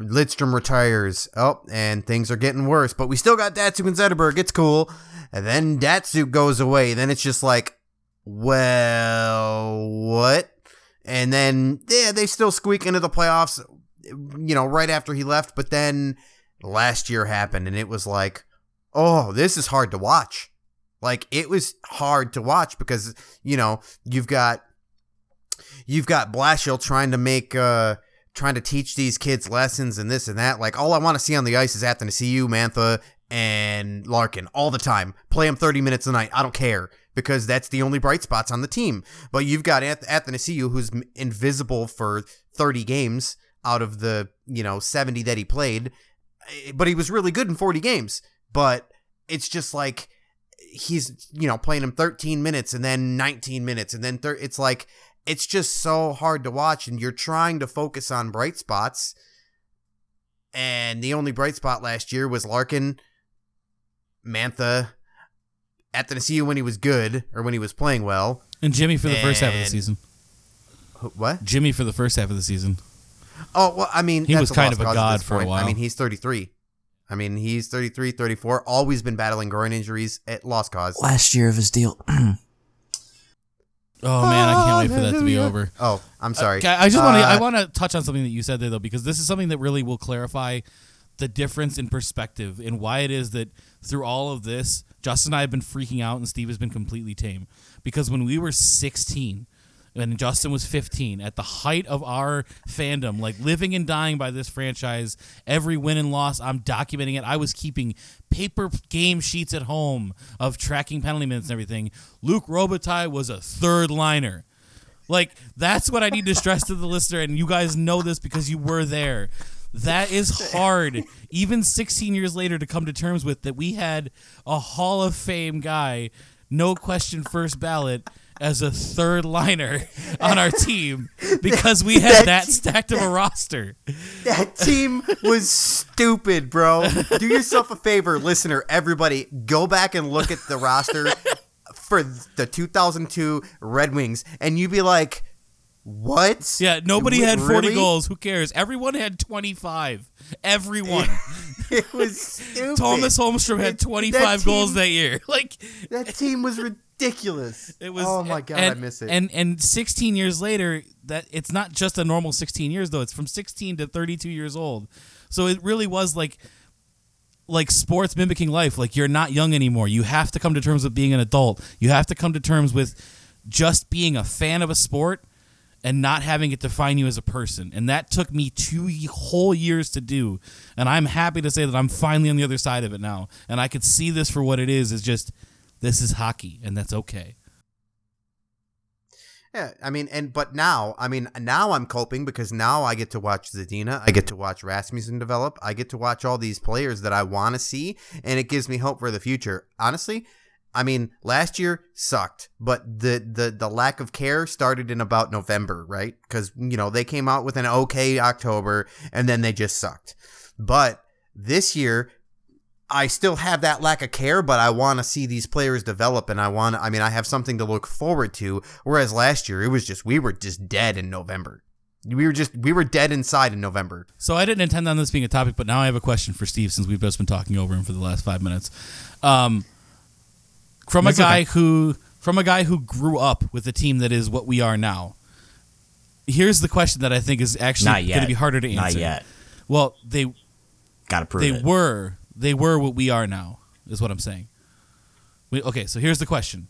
Lidstrom retires. Oh, and things are getting worse, but we still got Datsyuk and Zetterberg. It's cool. And then Datsyuk goes away. Then it's just like, well, what? And then yeah, they still squeak into the playoffs. You know, right after he left, but then last year happened, and it was like, oh, this is hard to watch. Like it was hard to watch because you know you've got you've got Blashill trying to make uh trying to teach these kids lessons and this and that. Like all I want to see on the ice is Athanasiu, Mantha, and Larkin all the time. Play them 30 minutes a night. I don't care because that's the only bright spots on the team. But you've got Ath- Athanasiu who's invisible for 30 games out of the, you know, 70 that he played. Eh, But he was really good in 40 games. But it's just like he's, you know, playing him 13 minutes and then 19 minutes and then thir- it's like it's just so hard to watch and you're trying to focus on bright spots and the only bright spot last year was Larkin, Mantha, at the Athanasiu when he was good or when he was playing well. And Jimmy for the first half of the season. What? Jimmy for the first half of the season. Oh, well, I mean, He that's was kind of a god this for a while. I mean, he's 33. I mean, he's 33, 34, always been battling groin injuries at lost cause. Last year of his deal. Oh man, I can't wait for that to be over. Oh, I'm sorry. Okay, I just want to Uh, I want to touch on something that you said there though because this is something that really will clarify the difference in perspective and why it is that through all of this, Justin and I have been freaking out and Steve has been completely tame. Because when we were 16 and Justin was 15, at the height of our fandom, like living and dying by this franchise, every win and loss, I'm documenting it. I was keeping paper game sheets at home of tracking penalty minutes and everything. Luc Robitaille was a third liner. Like that's what I need to stress to the listener, and you guys know this because you were there. That is hard, even 16 years later, to come to terms with that we had a Hall of Fame guy, no question, first ballot as a third liner on our team because we had that stacked of a roster. That team was stupid, bro. Do yourself a favor, listener, everybody, go back and look at the roster for the 2002 Red Wings, and you'd be like, what? Yeah, nobody had 40 really? goals. Who cares? Everyone had 25. Everyone. It was stupid. Thomas Holmstrom had It- 25 that goals team- that year. Like That team was ridiculous. it was Oh my god, and, I miss it. And and 16 years later that it's not just a normal 16 years though. It's from 16 to 32 years old. So it really was like like sports mimicking life. Like you're not young anymore. You have to come to terms with being an adult. You have to come to terms with just being a fan of a sport and not having it define you as a person. And that took me two whole years to do. And I'm happy to say that I'm finally on the other side of it now. And I could see this for what it is is just this is hockey and that's okay. Yeah, I mean, and but now, I mean, now I'm coping because now I get to watch Zadina, I get to watch Rasmussen develop, I get to watch all these players that I want to see, and it gives me hope for the future. Honestly, I mean, last year sucked, but the the the lack of care started in about November, right? Because you know they came out with an okay October, and then they just sucked. But this year, I still have that lack of care, but I want to see these players develop, and I want. I mean, I have something to look forward to. Whereas last year, it was just we were just dead in November. We were just we were dead inside in November. So I didn't intend on this being a topic, but now I have a question for Steve since we've just been talking over him for the last five minutes. Um, from a guy okay. who from a guy who grew up with a team that is what we are now. Here's the question that I think is actually going to be harder to answer. Not yet. Well, they Gotta prove they it. were they were what we are now is what i'm saying we, okay so here's the question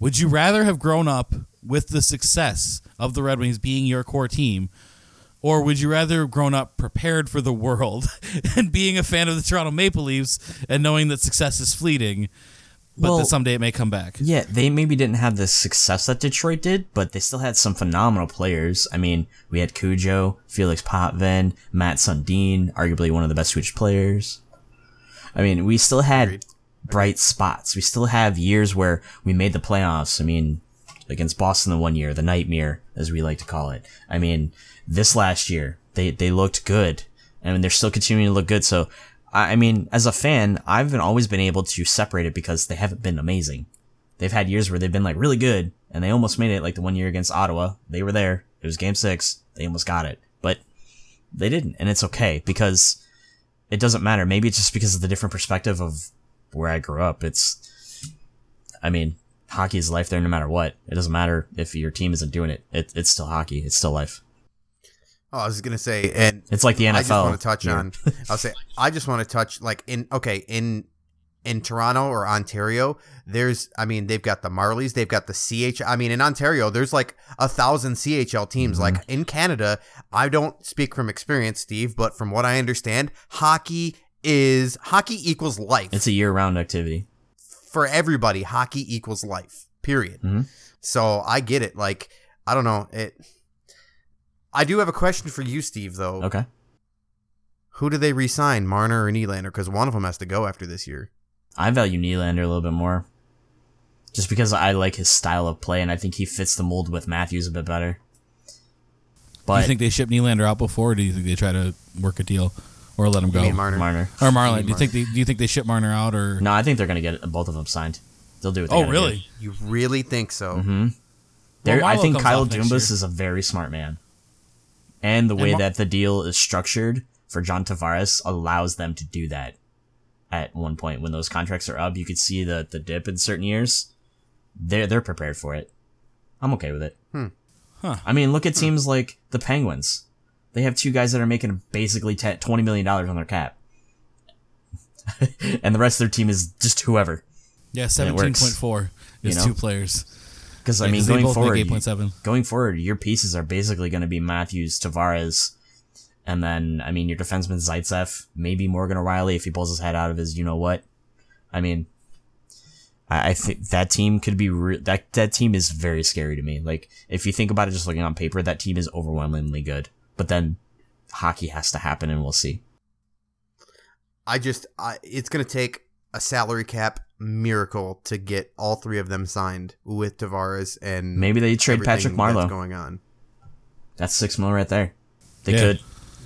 would you rather have grown up with the success of the red wings being your core team or would you rather have grown up prepared for the world and being a fan of the toronto maple leafs and knowing that success is fleeting but Well- that someday it may come back Yeah, they maybe didn't have the success that Detroit did, but they still had some phenomenal players. I mean, we had Cujo, Felix Potvin, Mats Sundin, arguably one of the best Swedish players. I mean, we still had Agreed. bright spots. We still have years where we made the playoffs. I mean, against Boston the one year, the nightmare, as we like to call it. I mean, this last year, they, they looked good. and they're still continuing to look good. So I mean, as a fan, I've been always been able to separate it because they haven't been amazing. They've had years where they've been like really good, and they almost made it. Like the one year against Ottawa, they were there. It was Game Six. They almost got it, but they didn't, and it's okay because it doesn't matter. Maybe it's just because of the different perspective of where I grew up. It's, I mean, hockey is life there no matter what. It doesn't matter if your team isn't doing it. it it's still hockey. It's still life. Oh, I was gonna say, and It's like the NFL. I just want to touch here. on. I'll say I just want to touch like in okay in in Toronto or Ontario. There's I mean they've got the Marlies, they've got the CH. I mean in Ontario there's like a thousand CHL teams. Mm-hmm. Like in Canada, I don't speak from experience, Steve, but from what I understand, hockey is hockey equals life It's a year-round activity. for everybody. Hockey equals life. Period. Mhm. So I get it. Like I don't know it. I do have a question for you, Steve. Though, Okay. who do they resign, Marner or Nylander? Because one of them has to go after this year. I value Nylander a little bit more. Just because I like his style of play and I think he fits the mold with Matthews a bit better. do But you think they ship Nylander out before, or do you think they try to work a deal or let him You go? mean Marner? Marner. or Marlin? Do you think they do you think they ship Marner out or? No, I think they're gonna get both of them signed. They'll do it. oh, really? You really think so? Mm-hmm. There, I think Kyle off next Dubas year. is a very smart man, and the way Mar- that the deal is structured for John Tavares allows them to do that. At one point, when those contracts are up, you could see the the dip in certain years. They're they're prepared for it. I'm okay with it. Hmm. Huh. I mean, look at teams like the Penguins. They have two guys that are making basically te- twenty million dollars on their cap, and the rest of their team is just whoever. Yeah, seventeen point four seventeen works. point four is You know? two players. Because I Yeah, mean, 'cause they going forward, eight point seven. going forward, your pieces are basically going to be Matthews, Tavares, and then I mean your defenseman Zaitsev, maybe Morgan O'Reilly if he pulls his head out of his you know what. I mean, I, I think that team could be re- that that team is very scary to me. Like if you think about it, just looking on paper, that team is overwhelmingly good. But then hockey has to happen, and we'll see. I just, I, it's going to take a salary cap miracle to get all three of them signed with Tavares and Maybe they trade everything Patrick that's Marleau. going on. That's six mil right there. They Yeah. could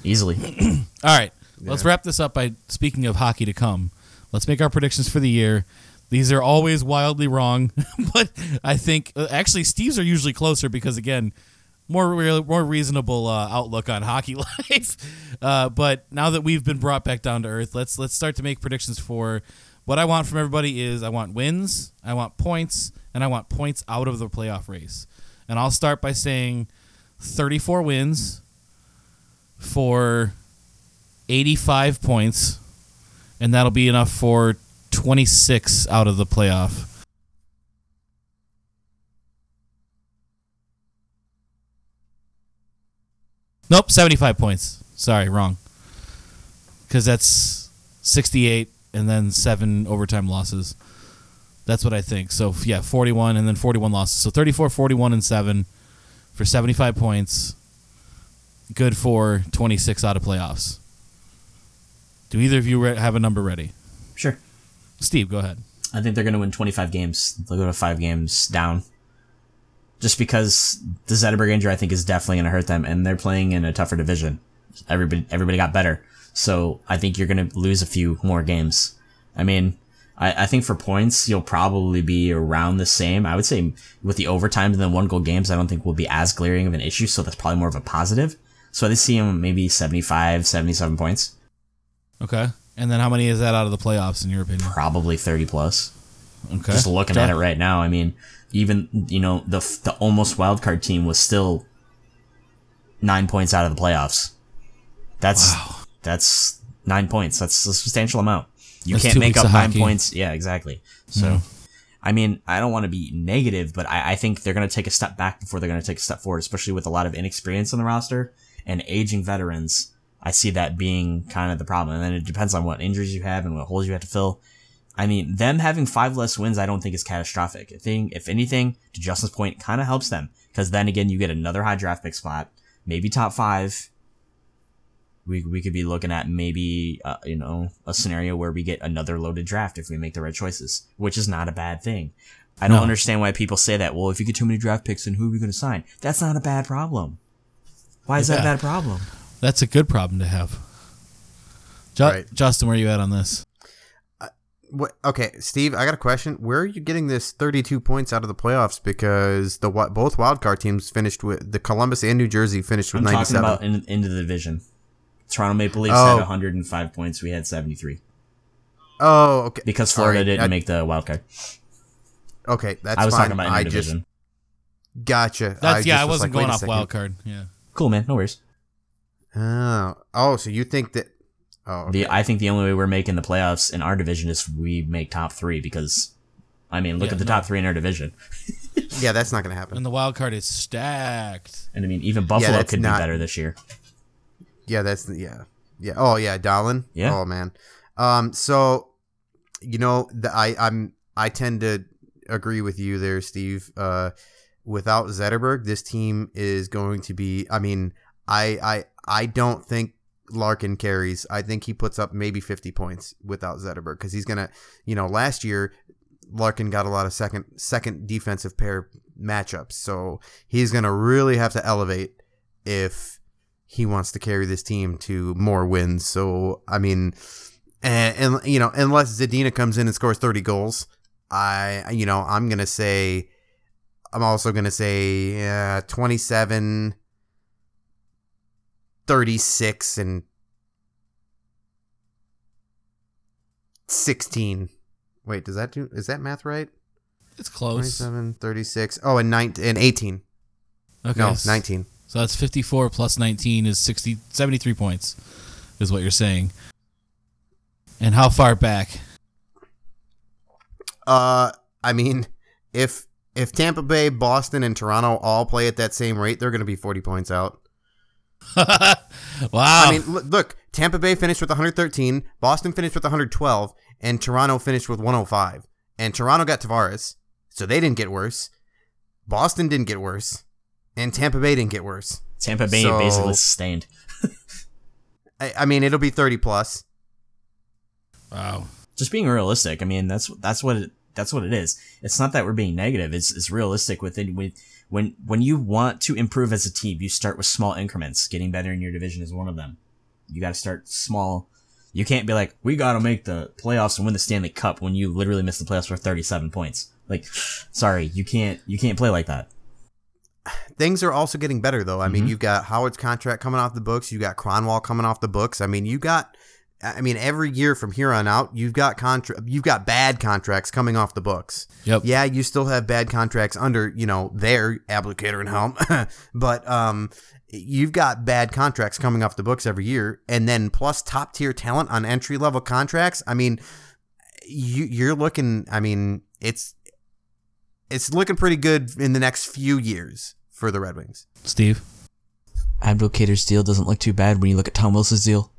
easily. All right, let's wrap this up by speaking of hockey to come. Let's make our predictions for the year. These are always wildly wrong, but I think uh, actually Steve's are usually closer because again, more real, more reasonable uh, outlook on hockey life. Uh, but now that we've been brought back down to earth, let's let's start to make predictions for what I want from everybody is I want wins, I want points, and I want points out of the playoff race. And I'll start by saying 34 wins for 85 points, and that'll be enough for 26 out of the playoff. Nope, 75 points. Sorry, wrong. Because that's 68 and then seven overtime losses. That's what I think. So, yeah, 41 and then 41 losses. So 34, 41, and 7 for 75 points. Good for 26 out of playoffs. Do either of you re- have a number ready? Sure. Steve, go ahead. I think they're going to win 25 games. They'll go to five games down. Just because the Zetterberg injury, I think, is definitely going to hurt them, and they're playing in a tougher division. Everybody, everybody got better, so I think you're going to lose a few more games. I mean, I, I think for points, you'll probably be around the same. I would say with the overtime and the one goal games, I don't think will be as glaring of an issue, so that's probably more of a positive. So I see him maybe 75, 77 points, Okay. And then how many is that out of the playoffs, in your opinion? probably 30 plus. Okay. just looking at it right now, I mean, even you know the the almost wild card team was still nine points out of the playoffs. That's that's nine points. That's a substantial amount. You That's can't make up nine hockey. points. Yeah, exactly. So, I mean, I don't want to be negative, but I, I think they're going to take a step back before they're going to take a step forward, especially with a lot of inexperience on the roster and aging veterans. I see that being kind of the problem. And then it depends on what injuries you have and what holes you have to fill. I mean, them having five less wins, I don't think is catastrophic. I think, if anything, to Justin's point, kind of helps them because then again, you get another high draft pick spot, maybe top five. We, we could be looking at maybe uh, you know a scenario where we get another loaded draft if we make the right choices, which is not a bad thing. I don't No. understand why people say that. Well, if you get too many draft picks, then who are we going to sign? That's not a bad problem. Why is that a bad problem? That's a good problem to have. Ju- Right. Justin, where are you at on this? What? Okay, Steve, I got a question. Where are you getting this 32 points out of the playoffs? Because the wi- both wildcard teams finished with the Columbus and New Jersey finished with I'm 97. talking about in, into the division. Toronto Maple Leafs Oh. had 105 points. We had 73 oh, okay. because Florida Alright, didn't I- make the wild card. Okay, that's I was fine. talking about I interdivision. just gotcha. That's yeah, just I was wasn't like, going off second. wild card. Yeah. Cool, man. No worries. Oh, oh, so you think that? Oh, okay. The I think the only way we're making the playoffs in our division is we make top three because, I mean, look Yeah, at the no. top three in our division, yeah, that's not gonna happen. And the wild card is stacked. and I mean even Buffalo that's could not- be better this year. Yeah, that's yeah, yeah. Oh yeah, Dahlin. Yeah. Oh man. Um. So, you know, the, I I'm I tend to agree with you there, Steve. Uh, without Zetterberg, this team is going to be. I mean, I I I don't think Larkin carries. I think he puts up maybe 50 points without Zetterberg because he's gonna. You know, last year Larkin got a lot of second second defensive pair matchups, so he's gonna really have to elevate if he wants to carry this team to more wins. So I mean, and, and you know, unless Zadina comes in and scores thirty goals, I you know I'm gonna say, I'm also gonna say uh, 27, 36, and sixteen. Wait, does that do? Is that math right? It's close. 27, 36. Oh, and nine and eighteen. Okay. No, nineteen. So that's 54 plus 19 is 60 73 points is what you're saying. And how far back? Uh, I mean, if if Tampa Bay, Boston, and Toronto all play at that same rate, they're going to be forty points out. wow. I mean, look, Tampa Bay finished with 113, Boston finished with 112, and Toronto finished with 105. And Toronto got Tavares, so they didn't get worse. Boston didn't get worse, and Tampa Bay didn't get worse. Tampa Bay So- basically sustained. I, I mean, it'll be 30 plus. wow. Just being realistic. I mean, that's that's what it, that's what it is. It's not that we're being negative. It's it's realistic within when when when you want to improve as a team, you start with small increments. Getting better in your division is one of them. You got to start small. You can't be like, we got to make the playoffs and win the Stanley Cup when you literally missed the playoffs for 37 points. Like, sorry, you can't you can't play like that. Things are also getting better, though. I mean, Mhm. you've got Howard's contract coming off the books. You got Kronwall coming off the books. I mean, you got. I mean, every year from here on out, you've got contra- you've got bad contracts coming off the books. Yep. Yeah, you still have bad contracts under, you know, their Abdelkader and Helm, but um, you've got bad contracts coming off the books every year, and then plus top tier talent on entry level contracts. I mean, you you're looking. I mean, it's it's looking pretty good in the next few years for the Red Wings. Steve. Abdelkader's deal doesn't look too bad when you look at Tom Wilson's deal.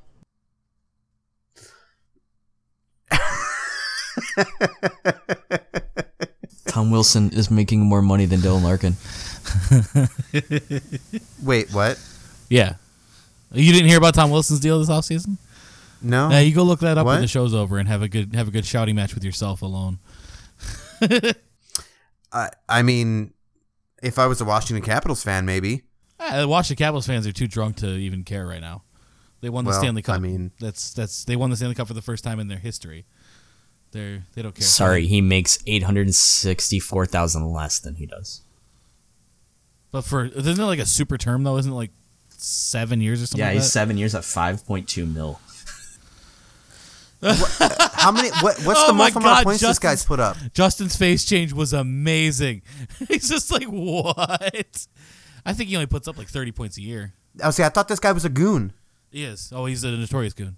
Tom Wilson is making more money than Dylan Larkin. Wait, what? Yeah. You didn't hear about Tom Wilson's deal this offseason? No. Yeah, you go look that up when the show's over and have a good have a good shouting match with yourself alone. I I mean, if I was a Washington Capitals fan, maybe. The Washington Capitals fans are too drunk to even care right now. They won the Well, Stanley Cup. I mean- that's that's they won the Stanley Cup for the first time in their history. They're they don't care. Sorry, he makes eight hundred and sixty-four thousand less than he does. but for isn't it like a super term though? Isn't it like seven years or something? Yeah, like he's that? seven years at five point two mil. How many? What, what's Oh the most amount of God, points this guy's put up? Justin's face change was amazing. he's just like what? I think he only puts up like thirty points a year. I was say I thought this guy was a goon. He is. Oh, he's a notorious goon.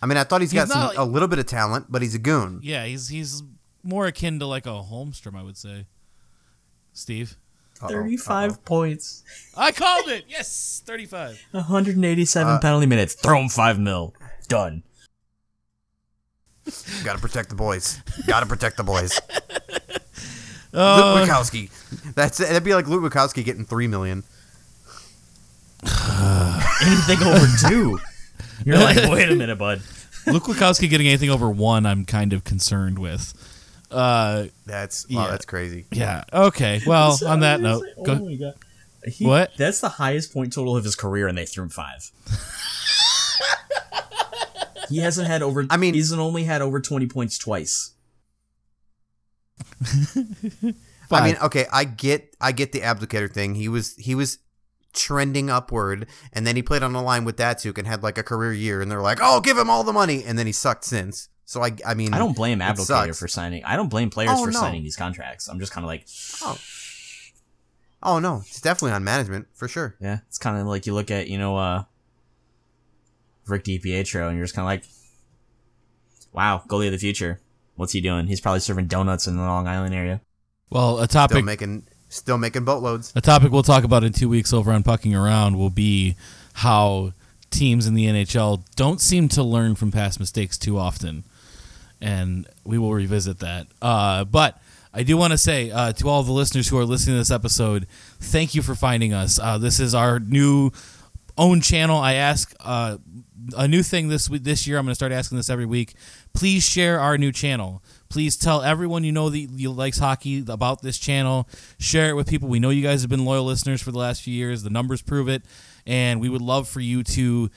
I mean, I thought he's He's got some, not like- a little bit of talent, but he's a goon. Yeah, he's he's more akin to like a Holmstrom, I would say. Steve, Uh-oh, Thirty-five uh-oh. points. I called it. Yes, thirty-five. one hundred and eighty-seven Uh, penalty minutes. Throw him five mil. Done. Gotta protect the boys. Gotta protect the boys. Oh, Luke Witkowski. That's that'd be like Luke Witkowski getting three million. Anything over two. You're like, wait a minute, bud. Luke Witkowski getting anything over one, I'm kind of concerned with. Uh, That's wow, Yeah. that's crazy. yeah. Okay. Well, on that note, oh go, my god. He, What? That's the highest point total of his career, and they threw him five. He hasn't had over. I mean- he's only had over twenty points twice. I mean, okay, I get I get the Abdelkader thing. He was he was trending upward, and then he played on a line with Datsyuk and had like a career year, and they're like, "Oh, give him all the money," and then he sucked since. So I I mean, I don't blame it Abdelkader for signing. I don't blame players Oh, for no. signing these contracts. I'm just kind of like, oh. Oh no, it's definitely on management for sure. yeah, it's kind of like you look at you know uh Rick DiPietro, and you're just kind of like, wow, goalie of the future. What's he doing? He's probably serving donuts in the Long Island area. well, a Still topic making still making boatloads. a topic we'll talk about in two weeks over on Pucking Around will be how teams in the NHL don't seem to learn from past mistakes too often, and we will revisit that. Uh, but I do want to say uh, to all the listeners who are listening to this episode, thank you for finding us. Uh, this is our new own channel. I ask uh, a new thing this week, this year. I'm going to start asking this every week. Please share our new channel. Please tell everyone you know that you likes hockey about this channel. Share it with people. We know you guys have been loyal listeners for the last few years. The numbers prove it, and we would love for you to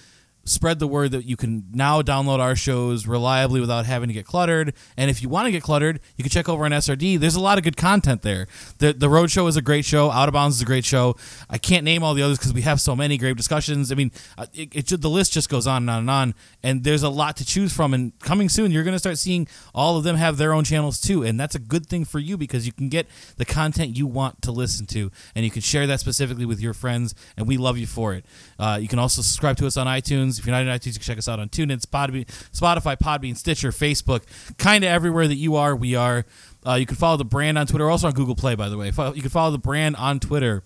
spread the word that you can now download our shows reliably without having to get cluttered. And if you want to get cluttered, you can check over on SRD. There's a lot of good content there. The the Road Show is a great show. Out of Bounds is a great show. I can't name all the others because we have so many great discussions. I mean, uh, it, it the list just goes on and on and on. And there's a lot to choose from. And coming soon, you're going to start seeing all of them have their own channels too. And that's a good thing for you because you can get the content you want to listen to, and you can share that specifically with your friends. And we love you for it. Uh, you can also subscribe to us on iTunes. If you're not on iTunes, you can check us out on TuneIn, Spotify, Spotify Podbean, Stitcher, Facebook, kind of everywhere that you are, we are. Uh, you can follow the brand on Twitter, also on Google Play, by the way. You can follow the brand on Twitter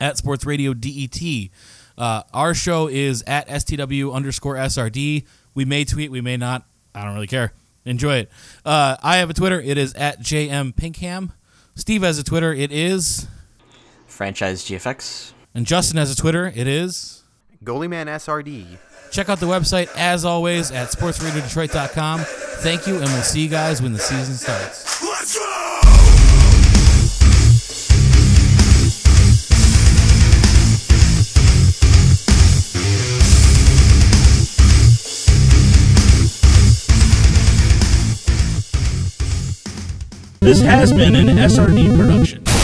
at Sports Radio DET. Uh, our show is at STW underscore SRD. We may tweet, we may not. I don't really care. Enjoy it. Uh, I have a Twitter. It is at JM Pinkham. Steve has a Twitter. It is. Franchise GFX. And Justin has a Twitter. It is. Goalie man SRD. Check out the website, as always, at sportsradiodetroit.com. Thank you, and we'll see you guys when the season starts. Let's go! This has been an SRD production.